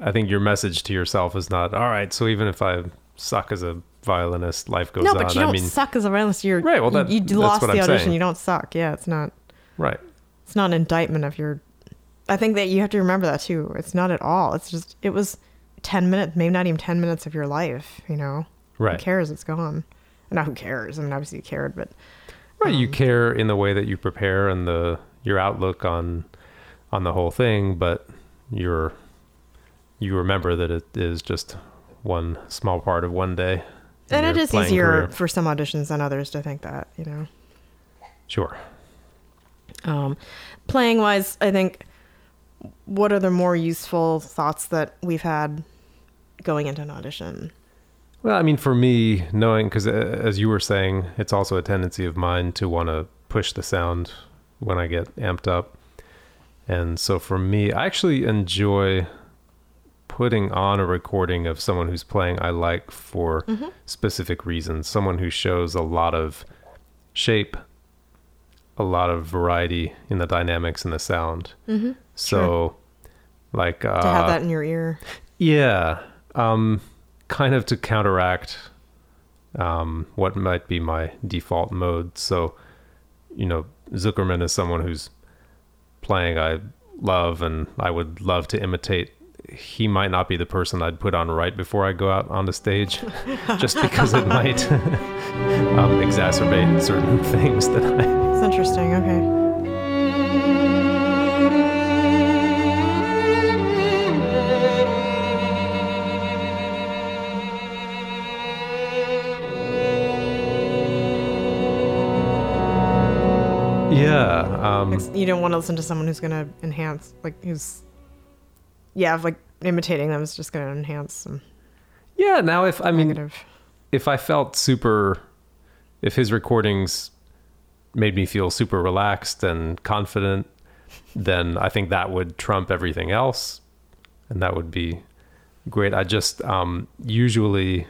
I think your message to yourself is not all right. So even if I suck as a violinist, life goes no, on. but you don't I mean, suck as a violinist. You're Right, well, you- that- you, that's lost the I'm audition. saying. You don't suck. Yeah, it's not. right. It's not an indictment of your. I think that you have to remember that too. It's not at all. It's just it was ten minutes, maybe not even ten minutes of your life. You know, Right. who cares? It's gone. Not who cares. I mean, obviously you cared, but Right, you Um, care in the way that you prepare and the your outlook on on the whole thing, but you're you remember that it is just one small part of one day. And it is easier career. for some auditions than others to think that. You know. Sure. Um, playing wise, I think what are the more useful thoughts that we've had going into an audition? Well, I mean, for me, knowing because as you were saying, it's also a tendency of mine to want to push the sound when I get amped up, and so for me, I actually enjoy putting on a recording of someone who's playing I like for specific reasons. Someone who shows a lot of shape, a lot of variety in the dynamics and the sound. Mm-hmm. So, like uh, To have that in your ear. yeah, um, kind of to counteract um, what might be my default mode. So, you know, Zukerman is someone who's playing I love and I would love to imitate. He might not be the person I'd put on right before I go out on the stage, *laughs* just because it might *laughs* um, exacerbate certain *laughs* things that I. It's interesting. Okay. Yeah. Um, you don't want to listen to someone who's going to enhance, like, who's, yeah, like imitating them is just going to enhance some yeah. Now, if I mean, negative. if I felt super, if his recordings made me feel super relaxed and confident, then I think that would trump everything else, and that would be great. I just um, usually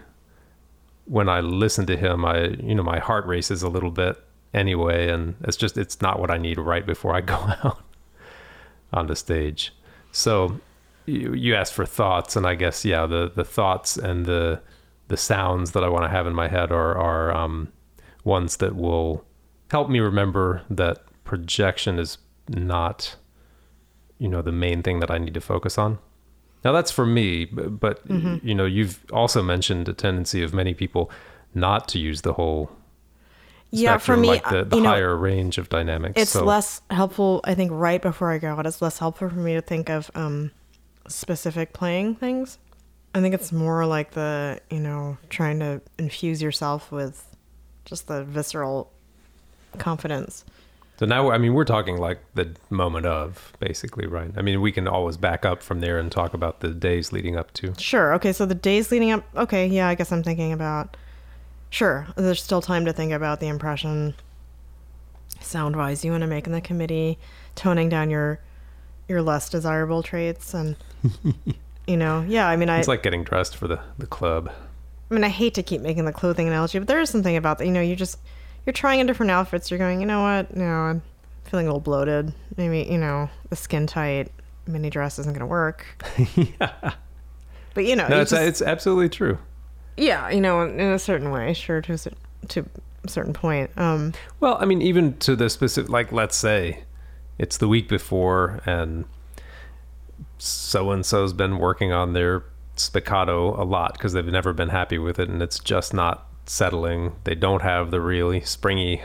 when I listen to him, I you know my heart races a little bit anyway, and it's just it's not what I need right before I go *laughs* out on the stage. So you, you asked for thoughts, and I guess yeah, the the thoughts and the the sounds that I want to have in my head are are um, ones that will help me remember that projection is not you know the main thing that I need to focus on. Now that's for me, b- but you know you've also mentioned a tendency of many people not to use the whole Yeah, for me, like the, the you know, higher range of dynamics. it's so, less helpful i think right before i go out it's less helpful for me to think of um specific playing things i think it's more like the you know trying to infuse yourself with just the visceral confidence So now, I mean, we're talking like the moment of, basically, right? I mean, we can always back up from there and talk about the days leading up to. sure okay so the days leading up okay yeah i guess i'm thinking about sure there's still time to think about the impression sound wise you want to make in the committee toning down your your less desirable traits and *laughs* you know yeah i mean i It's like getting dressed for the, the club. I mean, I hate to keep making the clothing analogy, but there is something about that. You know, you just you're trying on different outfits. You're going, you know what? No, I'm feeling a little bloated. Maybe you know the skin tight mini dress isn't going to work. yeah. *laughs* But you know, No, you it's, just- it's absolutely true. yeah, you know, in a certain way, sure, to a, to a certain point. Um, Well, I mean, even to the specific, like, let's say it's the week before and so and so's been working on their spiccato a lot because they've never been happy with it and it's just not settling. They don't have the really springy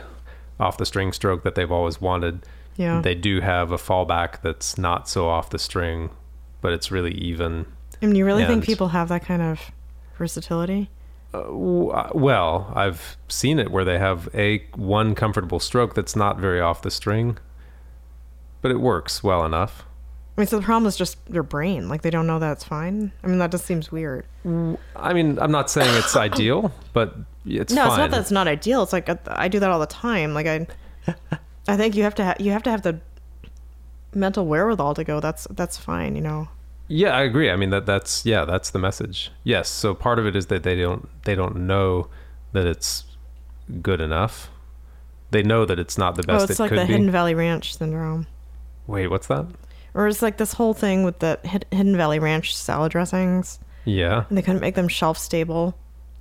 off the string stroke that they've always wanted. yeah, They do have a fallback that's not so off the string, but it's really even. I mean, you really think people have that kind of versatility? Uh, w- uh, well, I've seen it where they have a one comfortable stroke that's not very off the string, but it works well enough. I mean, so the problem is just their brain. Like they don't know that's fine. I mean, that just seems weird. I mean, I'm not saying it's *laughs* ideal, but it's no, fine. it's not that it's not ideal. It's like I, I do that all the time. Like I, I think you have to ha- you have to have the mental wherewithal to go. That's that's fine. You know. Yeah, I agree. I mean that that's yeah, that's the message. Yes, so part of it is that they don't they don't know that it's good enough. They know that it's not the oh, best oh, it's it like the be. Hidden Valley Ranch syndrome, Wait, what's that? Or it's like this whole thing with the Hidden Valley Ranch salad dressings, Yeah. and they couldn't make them shelf stable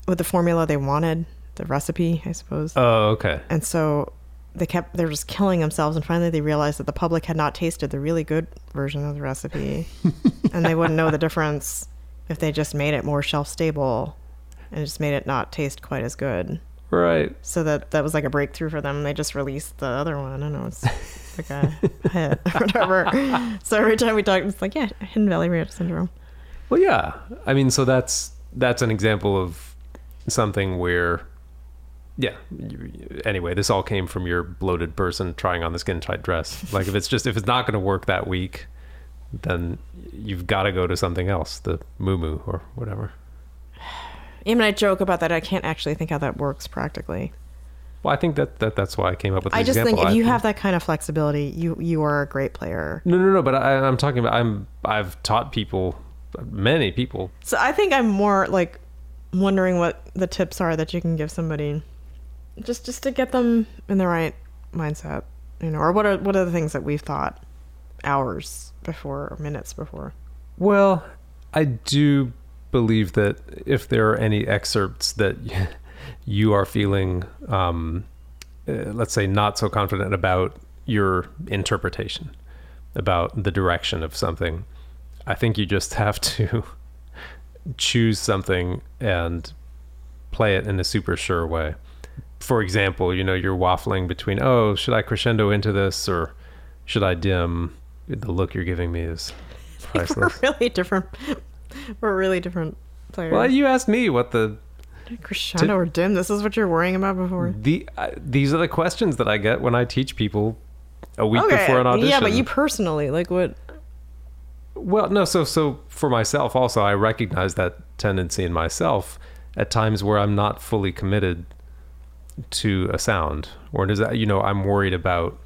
with the formula they wanted, the recipe, I suppose. Oh, okay. and so they kept they were just killing themselves and finally they realized that the public had not tasted the really good version of the recipe *laughs* and they wouldn't know the difference if they just made it more shelf stable and just made it not taste quite as good Right. so that that was like a breakthrough for them they just released the other one i don't know it's like a hit or *laughs* whatever so every time we talk it's like yeah hidden valley ranch syndrome Well, yeah. I mean, so that's that's an example of something where, yeah. Anyway, this all came from your bloated person trying on the skin tight dress. Like, if it's just if it's not going to work that week, then you've got to go to something else, the moo or whatever. even i joke about that i can't actually think how that works practically Well, I think that, that that's why I came up with. The i just example. think if you have that kind of flexibility you you are a great player no, no, no. But I, I'm talking about. I'm. I've taught people, many people. So I think I'm more like wondering what the tips are that you can give somebody just just to get them in the right mindset, you know, or what are what are the things that we've thought hours before or minutes before. Well, I do believe that if there are any excerpts that *laughs* you are feeling, um, uh, let's say, not so confident about your interpretation, about the direction of something, I think you just have *laughs* to choose something and play it in a super sure way. For example, you know, you're waffling between, oh, should I crescendo into this or should I dim? The look you're giving me is *laughs* We're really different. We're really different players. Well, you asked me what the Crescendo or dim. This is what you're worrying about before. the uh, these are the questions that I get when I teach people a week Okay. before an audition. Yeah, but you personally, like what? well, no, so so for myself also, I recognize that tendency in myself at times where I'm not fully committed to a sound, or does that you know I'm worried about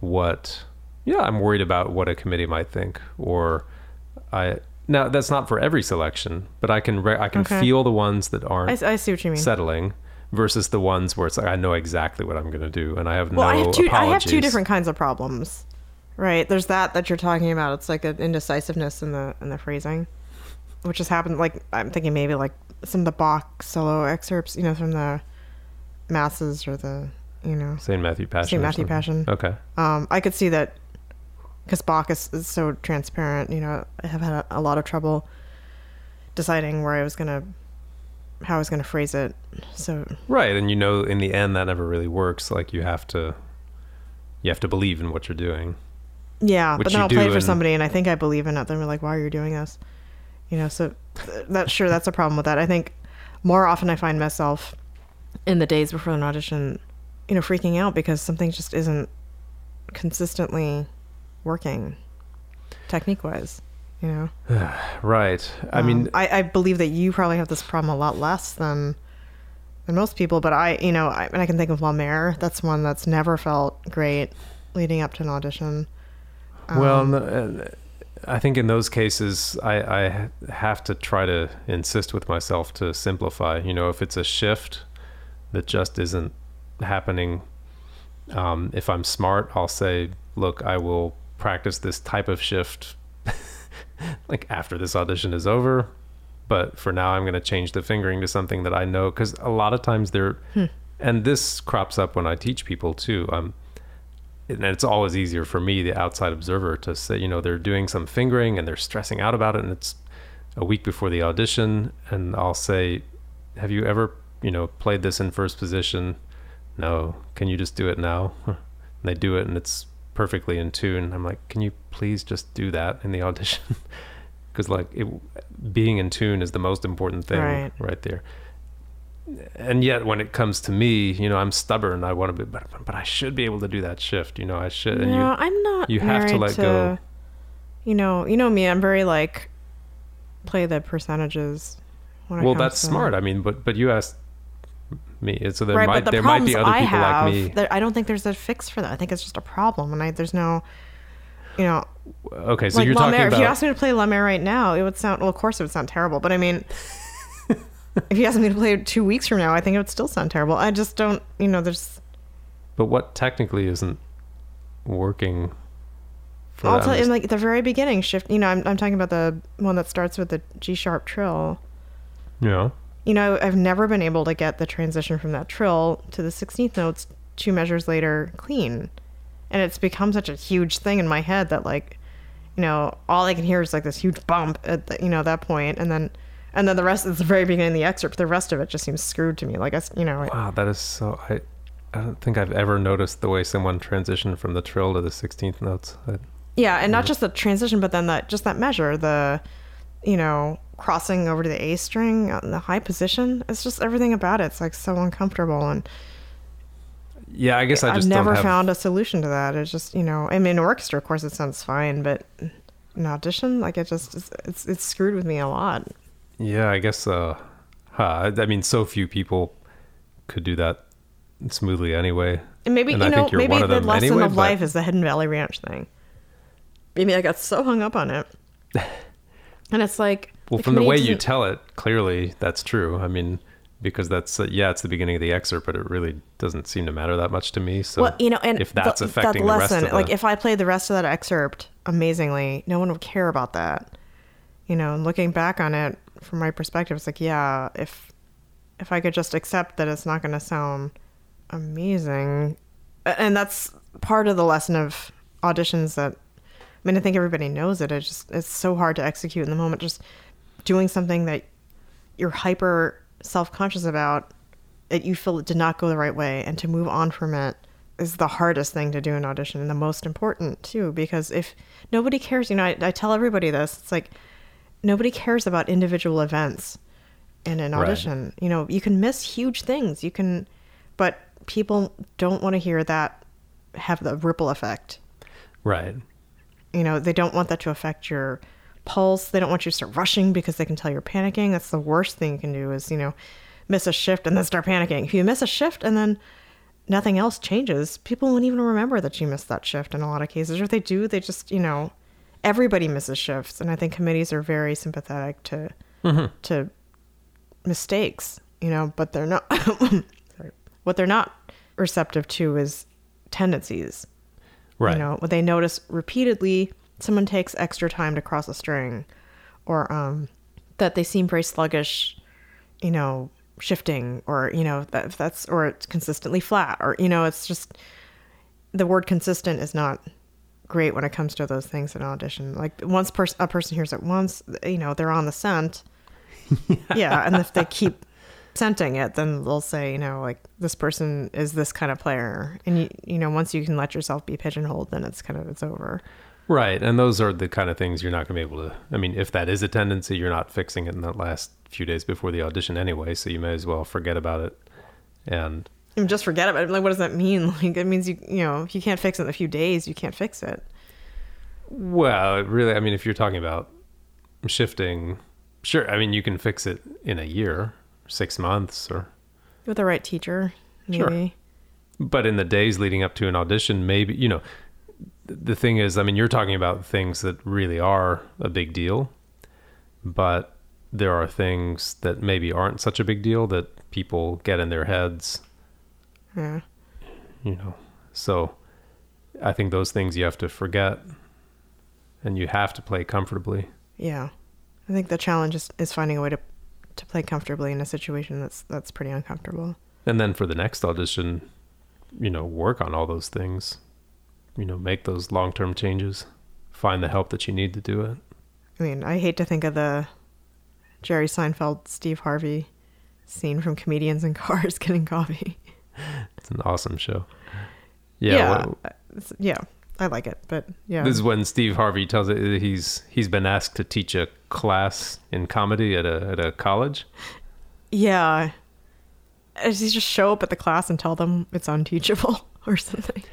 what yeah I'm worried about what a committee might think, or I now that's not for every selection, but I can re- I can Okay. feel the ones that aren't I, I see what you mean. settling versus the ones where it's like I know exactly what I'm going to do and I have Well, no I have two. I have two different kinds of problems, right? There's that that you're talking about. It's like an indecisiveness in the in the phrasing, which has happened. Like I'm thinking maybe like some of the Bach solo excerpts, you know, from the masses or the you know St. Matthew Passion. St. Matthew. Passion. Okay. Um, I could see that because Bach is, is so transparent. You know, I have had a, a lot of trouble deciding where I was gonna, how I was gonna phrase it. So Right, and you know in the end that never really works. Like you have to you have to believe in what you're doing. yeah, Which but then I'll play for and- somebody, and I think I believe in it. Then we're like, why are you doing this? You know, so th- that's sure that's a problem with that. I think more often I find myself in the days before an audition, you know, freaking out because something just isn't consistently working technique wise. You know. *sighs* Right. I mean Um, I, I believe that you probably have this problem a lot less than than most people. But I, you know, I, and I can think of La Mer. That's one that's never felt great leading up to an audition. well Um, no, uh, I think in those cases I, I have to try to insist with myself to simplify. You know, if it's a shift that just isn't happening um, if I'm smart, I'll say, look, I will practice this type of shift *laughs* like after this audition is over. But for now, I'm going to change the fingering to something that I know because a lot of times they're, and this crops up when I teach people too. Um, and it's always easier for me, the outside observer, to say, you know, they're doing some fingering and they're stressing out about it, and it's a week before the audition, and I'll say, "Have you ever, you know, played this in first position?" No. Can you just do it now? *laughs* And they do it, and it's perfectly in tune. I'm like, "Can you please just do that in the *laughs* audition?" Because like it, being in tune is the most important thing Right. right there and yet when it comes to me you know i'm stubborn i want to be but, but i should be able to do that shift you know i should and no, you I'm not. you have to let go. You know, you know me. I'm very like play the percentages. well that's to- smart i mean but but you asked me so there right, might the there might be other I people have, like me there- I don't think there's a fix for that. I think it's just a problem, and I there's no, you know, okay so like you're La talking Mer. about If you asked me to play La Mer right now, it would sound. Well, of course, it would sound terrible. But I mean, *laughs* if you asked me to play it two weeks from now, I think it would still sound terrible. I just don't. You know, there's. but what technically isn't working For I'll tell you, just- like the very beginning shift. You know, I'm I'm talking about the one that starts with the G sharp trill. know, You know, I've never been able to get the transition from that trill to the 16th notes two measures later clean, and it's become such a huge thing in my head that like, you know, all I can hear is like this huge bump at the, you know that point, and then. And then the rest of the very beginning of the excerpt. The rest of it just seems screwed to me. Like I, you know, wow, that is so. I I don't think I've ever noticed the way someone transitioned from the trill to the sixteenth notes. I, Yeah, and not just the transition, but then that just that measure, the you know, crossing over to the A string on the high position. It's just everything about it. It's like so uncomfortable, and yeah, I guess I I've never have, found a solution to that. It's just you know, I mean, in orchestra, of course, it sounds fine, but in audition, like it just it's it's, screwed with me a lot. Yeah, I guess. Uh, huh, I I mean, so few people could do that smoothly anyway. And maybe And you I know, maybe the lesson anyway, of but- life is the Hidden Valley Ranch thing. Maybe I got so hung up on it, *laughs* and it's like Well, the from the way you tell it, clearly that's true. I mean, because that's uh, yeah, it's the beginning of the excerpt, but it really doesn't seem to matter that much to me. So well, you know, and if that's the, affecting that the lesson, rest of like if I played the rest of that excerpt amazingly, no one would care about that. You know, and looking back on it from my perspective, it's like, yeah, if if I could just accept that it's not going to sound amazing, and that's part of the lesson of auditions. That I mean, I think everybody knows it. It's just it's so hard to execute in the moment. Just doing something that you're hyper self conscious about that you feel it did not go the right way and to move on from it is the hardest thing to do in audition and the most important too because if nobody cares you know I, I tell everybody this it's like nobody cares about individual events in an Right. audition you know you can miss huge things you can but people don't want to hear that have the ripple effect right, you know they don't want that to affect your pulse. They don't want you to start rushing because they can tell you're panicking. That's the worst thing you can do is you know miss a shift and then start panicking. If you miss a shift and then nothing else changes people won't even remember that you missed that shift in a lot of cases. Or if they do they just you know everybody misses shifts. And i think committees are very sympathetic to mm-hmm. to mistakes you know but they're not *coughs* sorry. what they're not receptive to is tendencies right, you know, when they notice repeatedly someone takes extra time to cross a string, or um, that they seem very sluggish, you know, shifting, or you know, that if that's or it's consistently flat, or you know, it's just the word consistent is not great when it comes to those things in audition. Like once pers- a person hears it once, you know, they're on the scent. *laughs* yeah, and if they keep scenting it, then they'll say, you know, like this person is this kind of player, and you, you know, once you can let yourself be pigeonholed, then it's kind of it's over. right. And those are the kind of things you're not going to be able to. I mean, if that is a tendency, you're not fixing it in that last few days before the audition anyway. So you may as well forget about it. And I mean, just forget about it. Like, what does that mean? *laughs* Like, it means you, you know, if you can't fix it in a few days, you can't fix it. well, really, I mean, if you're talking about shifting, sure. I mean, you can fix it in a year, six months, or With the right teacher, Sure. maybe. but in the days leading up to an audition maybe you know the thing is i mean you're talking about things that really are a big deal but there are things that maybe aren't such a big deal that people get in their heads Yeah. you know so i think those things you have to forget and you have to play comfortably Yeah. I think the challenge is, is finding a way to to play comfortably in a situation that's that's pretty uncomfortable. and then for the next audition you know work on all those things you know make those long-term changes find the help that you need to do it I mean, I hate to think of the Jerry Seinfeld, Steve Harvey scene from Comedians in Cars *laughs* getting coffee. It's an awesome show. Yeah, Yeah. well, uh, yeah, I like it, but yeah. this is when Steve Harvey tells it he's he's been asked to teach a class in comedy at a at a college. yeah. Does he just show up at the class and tell them it's unteachable *laughs* or something?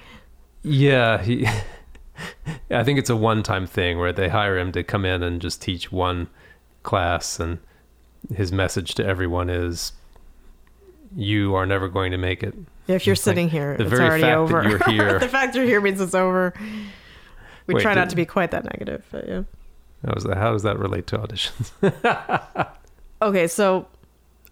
Yeah, he. *laughs* I think it's a one-time thing where they hire him to come in and just teach one class, and his message to everyone is, "You are never going to make it." If you're It's like, sitting here, the it's very already fact that over. you're *laughs* here- the fact you're here means it's over. We Wait, try not to be quite that negative, but yeah. How does that? How does that relate to auditions? *laughs* Okay, so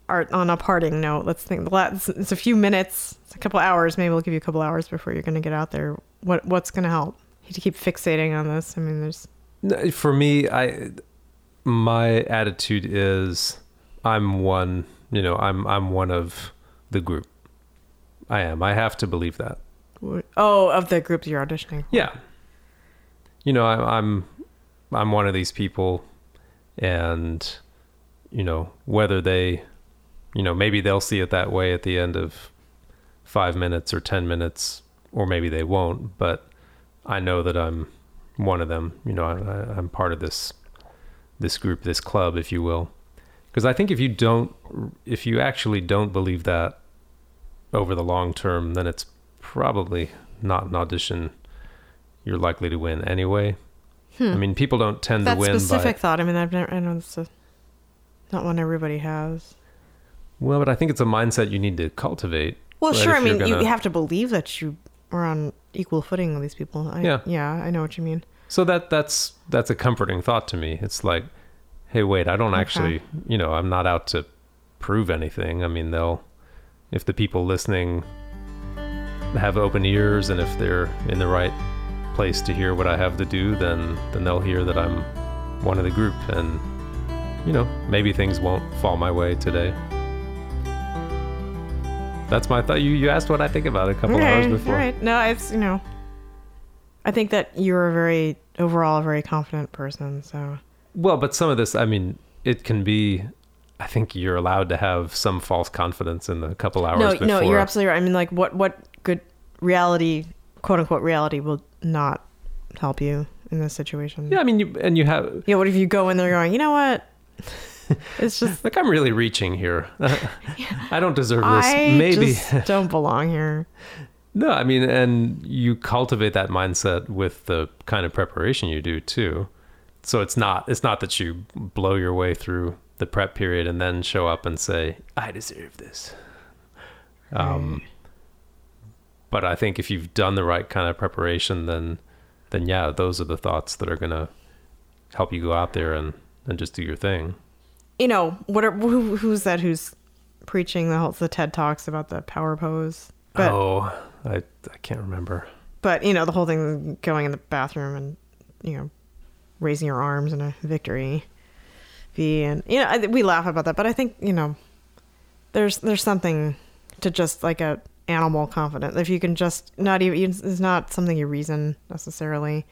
art on a parting note, let's think. the last- It's a few minutes, it's a couple hours. Maybe we'll give you a couple hours before you're going to get out there. What what's going to help? to keep fixating on this. I mean, there's For me, I my attitude is I'm one, you know, I'm I'm one of the group. I am. I have to believe that. oh of the groups you're auditioning. for. Yeah. You know, I, I'm I'm one of these people, and you know whether they, you know, maybe they'll see it that way at the end of five minutes or ten minutes, or maybe they won't. But I know that I'm one of them. You know, I, I, I'm part of this this group, this club, if you will. Because I think if you don't, if you actually don't believe that over the long term, then it's probably not an audition you're likely to win anyway. Hmm. I mean, people don't tend that to win specific by. thought. I mean, I've never. I know it's a, not one everybody has. Well, but I think it's a mindset you need to cultivate. Well, Right, sure. I if you're mean, you gonna- have to believe that you are on equal footing with these people. I, Yeah. Yeah, I know what you mean. So that that's that's a comforting thought to me. It's like, hey, wait, I don't Okay. actually, you know, I'm not out to prove anything. I mean, they'll, if the people listening have open ears and if they're in the right place to hear what I have to do, then then they'll hear that I'm one of the group, and you know, maybe things won't fall my way today. That's my thought. You you asked what I think about it a couple hours before. Right. No, it's you know. I think that you're a very overall a very confident person. So Well, but some of this, I mean, it can be. I think you're allowed to have some false confidence in the couple hours no, before. no, you're absolutely right. I mean, like what what good reality, quote unquote reality, will not help you in this situation. Yeah, I mean, you, and you have. Yeah. What if you go in there going, you know what? *laughs* It's just Like I'm really reaching here. *laughs* I don't deserve this. I Maybe just *laughs* don't belong here. no. I mean, and you cultivate that mindset with the kind of preparation you do too. So it's not it's not that you blow your way through the prep period and then show up and say I deserve this. Um, but I think if you've done the right kind of preparation, then then yeah, those are the thoughts that are gonna help you go out there and and just do your thing. you know what are who, who's that who's preaching the whole the ted talks about the power pose but oh, I I can't remember. but you know the whole thing going in the bathroom and you know raising your arms in a victory and you know we laugh about that but i think you know there's there's something to just like a animal confidence. If you can just not even it's not something you reason necessarily.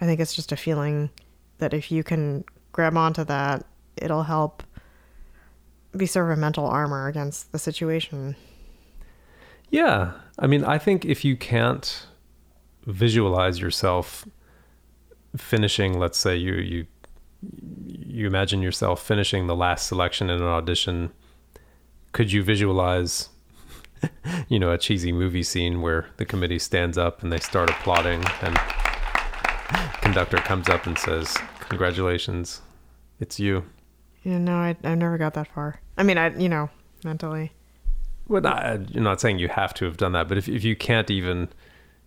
I think it's just a feeling that if you can grab onto that it'll help be sort of a mental armor against the situation. Yeah. I mean, I think if you can't visualize yourself finishing, let's say you you you imagine yourself finishing the last selection in an audition, could you visualize *laughs* you know, a cheesy movie scene where the committee stands up and they start applauding and conductor comes up and says, "Congratulations. It's you." you know I, I never got that far i mean i you know mentally Well, not, I'm not saying you have to have done that, but if if you can't even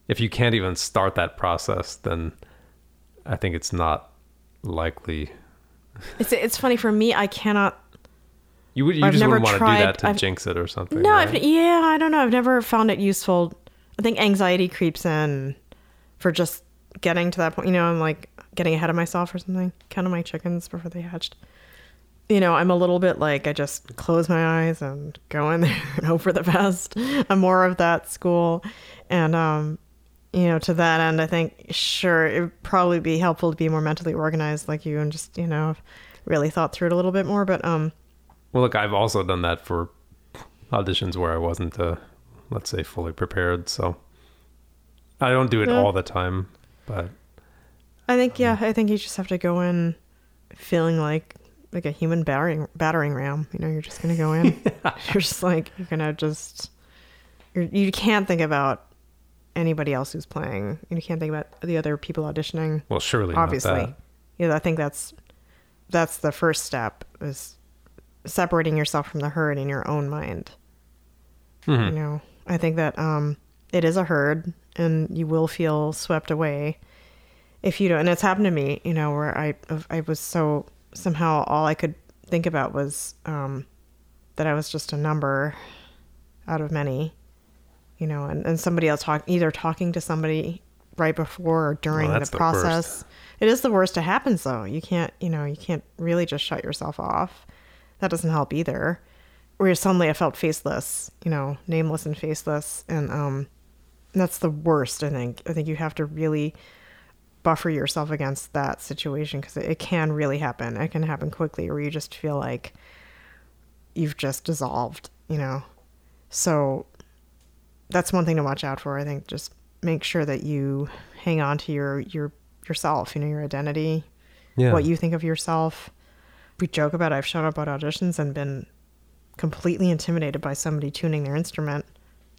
if you can't even start that process, then I think it's not likely. It's it's funny for me. I cannot. You would you I've just never wouldn't want to do tried- that to I've- jinx it or something. No, right? Yeah, I don't know. I've never found it useful. I think anxiety creeps in for just getting to that point. You know, I'm like getting ahead of myself or something. Counting my chickens before they hatched. You know, I'm a little bit like I just close my eyes and go in there *laughs* and hope for the best. I'm more of that school, and um, you know, to that end, I think sure it would probably be helpful to be more mentally organized like you and just you know really thought through it a little bit more. But um, Well, look, I've also done that for auditions where I wasn't, uh, let's say, fully prepared. So I don't do it Yeah. all the time, but I think yeah, I think you just have to go in feeling like like a human battering battering ram. You know, you're just gonna go in. *laughs* you're just like you're gonna just you're, you can't think about anybody else who's playing. You can't think about the other people auditioning. well, surely not Obviously, yeah. I think that's that's the first step is separating yourself from the herd in your own mind. Mhm. You know, I think that um, it is a herd, and you will feel swept away if you don't. And it's happened to me, you know, where I I was so somehow all I could think about was um, that I was just a number out of many, you know, and, and somebody else talk either talking to somebody right before or during Well, the that's the process. it is the worst. It happens though. You can't, you know, you can't really just shut yourself off. That doesn't help either. Where suddenly I felt faceless, you know, nameless and faceless, and um, that's the worst. I think. I think you have to really buffer yourself against that situation because it, it can really happen. It can happen quickly, where you just feel like you've just dissolved, you know. So that's one thing to watch out for. I think just make sure that you hang on to your your yourself, you know, your identity, Yeah. what you think of yourself. We joke about I've shown up at auditions and been completely intimidated by somebody tuning their instrument.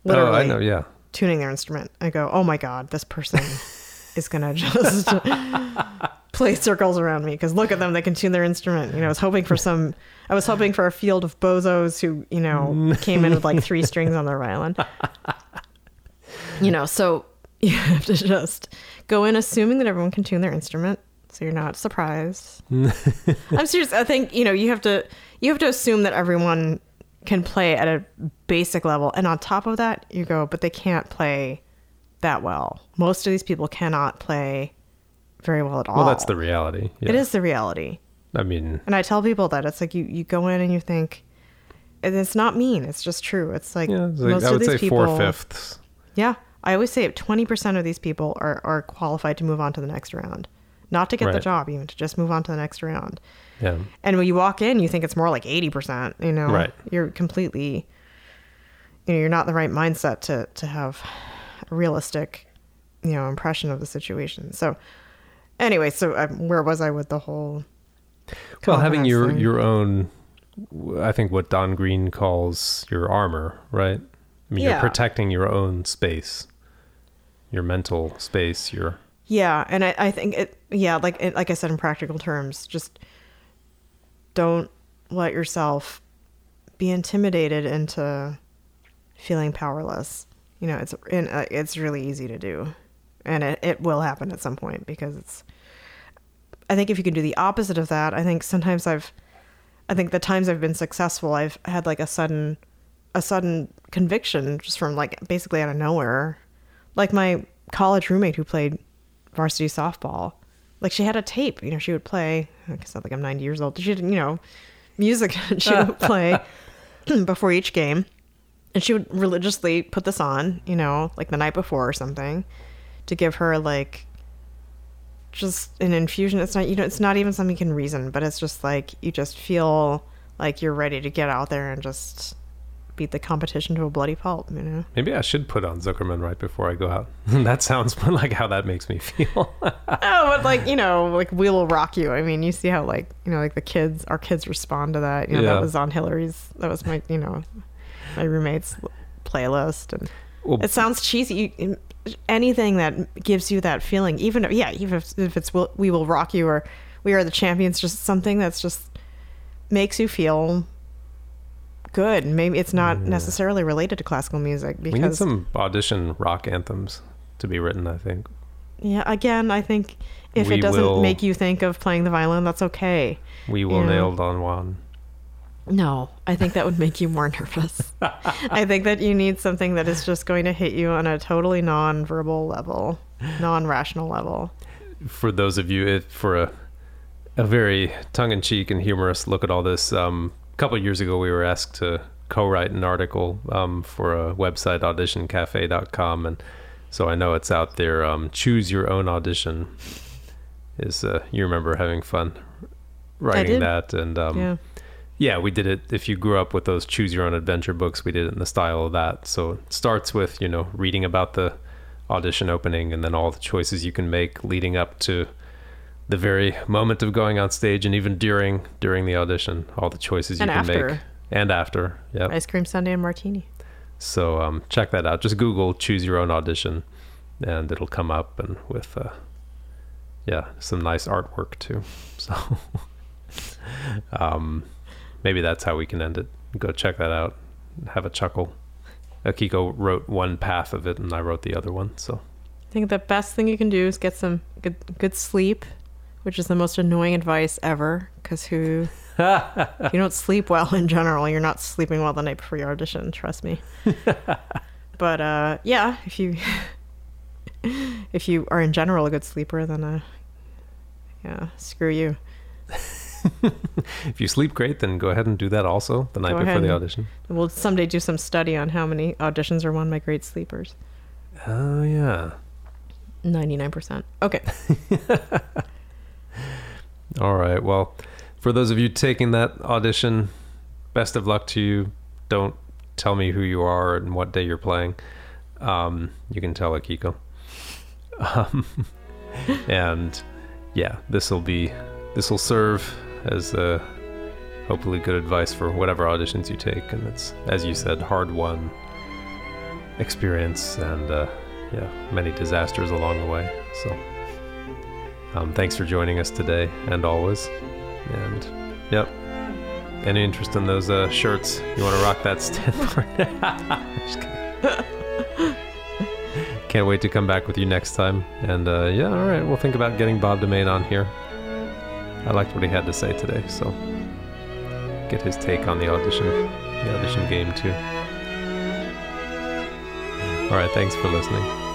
Literally Oh, I know. Yeah. tuning their instrument. I go, "Oh my god, this person *laughs* is going to just *laughs* play *laughs* circles around me because look at them, they can tune their instrument." You know, I was hoping for *laughs* some I was hoping for a field of bozos who, you know, *laughs* came in with like three strings on their violin. You know, so you have to just go in assuming that everyone can tune their instrument so you're not surprised. I'm serious. I think, you know, you have to you have to assume that everyone can play at a basic level and on top of that, you go, but they can't play that well. Most of these people cannot play very well at all. Well, that's the reality. Yeah. It is the reality. I mean, And I tell people that it's like you, you go in and you think, and it's not mean. It's just true. It's like yeah, it's like- most I of these say people. four fifths. Yeah, I always say twenty percent of these people are are qualified to move on to the next round, not to get the job, even to just move on to the next round. Yeah. And when you walk in, you think it's more like eighty percent. You know, Right. You're completely, you know, you're not the right mindset to to have a realistic, you know, impression of the situation. So, anyway, so um, where was I with the whole? Well, having your thing? your own, I think what Don Greene calls your armor, right? I mean, Yeah. you're protecting your own space, your mental space. Your Yeah, and I, I think it. Yeah, like it, like I said in practical terms, just don't let yourself be intimidated into feeling powerless. You know, it's and uh, it's really easy to do, and it it will happen at some point because it's. I think if you can do the opposite of that, I think sometimes I've, I think the times I've been successful, I've had like a sudden, a sudden conviction just from like basically out of nowhere, like my college roommate who played varsity softball. Like she had a tape, you know, she would play. I guess I think I'm 90 years old. She didn't, you know, music *laughs* she would *laughs* play *clears throat* before each game, and she would religiously put this on, you know, like the night before or something, to give her like just an infusion. It's not, you know, it's not even something you can reason, but it's just like you just feel like you're ready to get out there and just beat the competition to a bloody pulp, you know. maybe I should put on Zukerman right before I go out. *laughs* that sounds like how that makes me feel. *laughs* oh, but like you know, like we will rock you. I mean, you see how like you know, like the kids, our kids respond to that. You know, Yeah. that was on Hillary's. That was my, you know, my roommate's playlist, and well, it sounds cheesy. You, anything that gives you that feeling, even if, yeah, even if, if it's we'll, we will rock you or we are the champions, just something that's just makes you feel good. Maybe it's not necessarily related to classical music we need some audition rock anthems to be written. I think. yeah, again, I think if We it doesn't will- make you think of playing the violin, that's okay. We will Yeah. nail Don Juan. No, I think that would make you more *laughs* nervous. I think that you need something that is just going to hit you on a totally non-verbal level, non-rational level. for those of you it, for a a very tongue-in-cheek and humorous look at all this um, a couple of years ago we were asked to co-write an article um, for a website auditioncafe.com and so i know it's out there um, choose your own audition is uh, you remember having fun writing that and um, yeah. Yeah, we did it. If you grew up with those choose your own adventure books, we did it in the style of that. So it starts with, you know, reading about the audition opening and then all the choices you can make leading up to the very moment of going on stage and even during during the audition, all the choices you And can after. make. And after. Yeah. Ice cream sundae and martini. So um, check that out. Just Google choose your own audition and it'll come up and with uh, yeah, some nice artwork too. *laughs* So *laughs* um, maybe that's how we can end it. Go check that out. Have a chuckle. Akiko wrote one path of it and I wrote the other one. So I think the best thing you can do is get some good good sleep, which is the most annoying advice ever. Because who you don't *laughs* sleep well in general, you're not sleeping well the night before your audition. Trust me. *laughs* but uh, yeah, if you *laughs* if you are in general a good sleeper, then uh, yeah, screw you. *laughs* if you sleep great, then go ahead and do that also the night Go before the audition. We'll someday do some study on how many auditions are won by great sleepers. Oh yeah. Ninety nine percent. Okay. *laughs* All right. Well, for those of you taking that audition, best of luck to you. Don't tell me who you are and what day you're playing. Um, you can tell Akiko. *laughs* Um, and yeah, this will be this will serve as uh, hopefully good advice for whatever auditions you take. And it's as you said, hard won experience and uh, yeah, many disasters along the way. So. Um, thanks for joining us today and always. And yep, any interest in those uh, shirts? You want to rock that *laughs* *laughs* kidding. *laughs* Can't wait to come back with you next time. And uh, yeah, all right, we'll think about getting Bob deMaine on here. I liked what he had to say today, so get his take on the audition, the audition game too. All right, thanks for listening.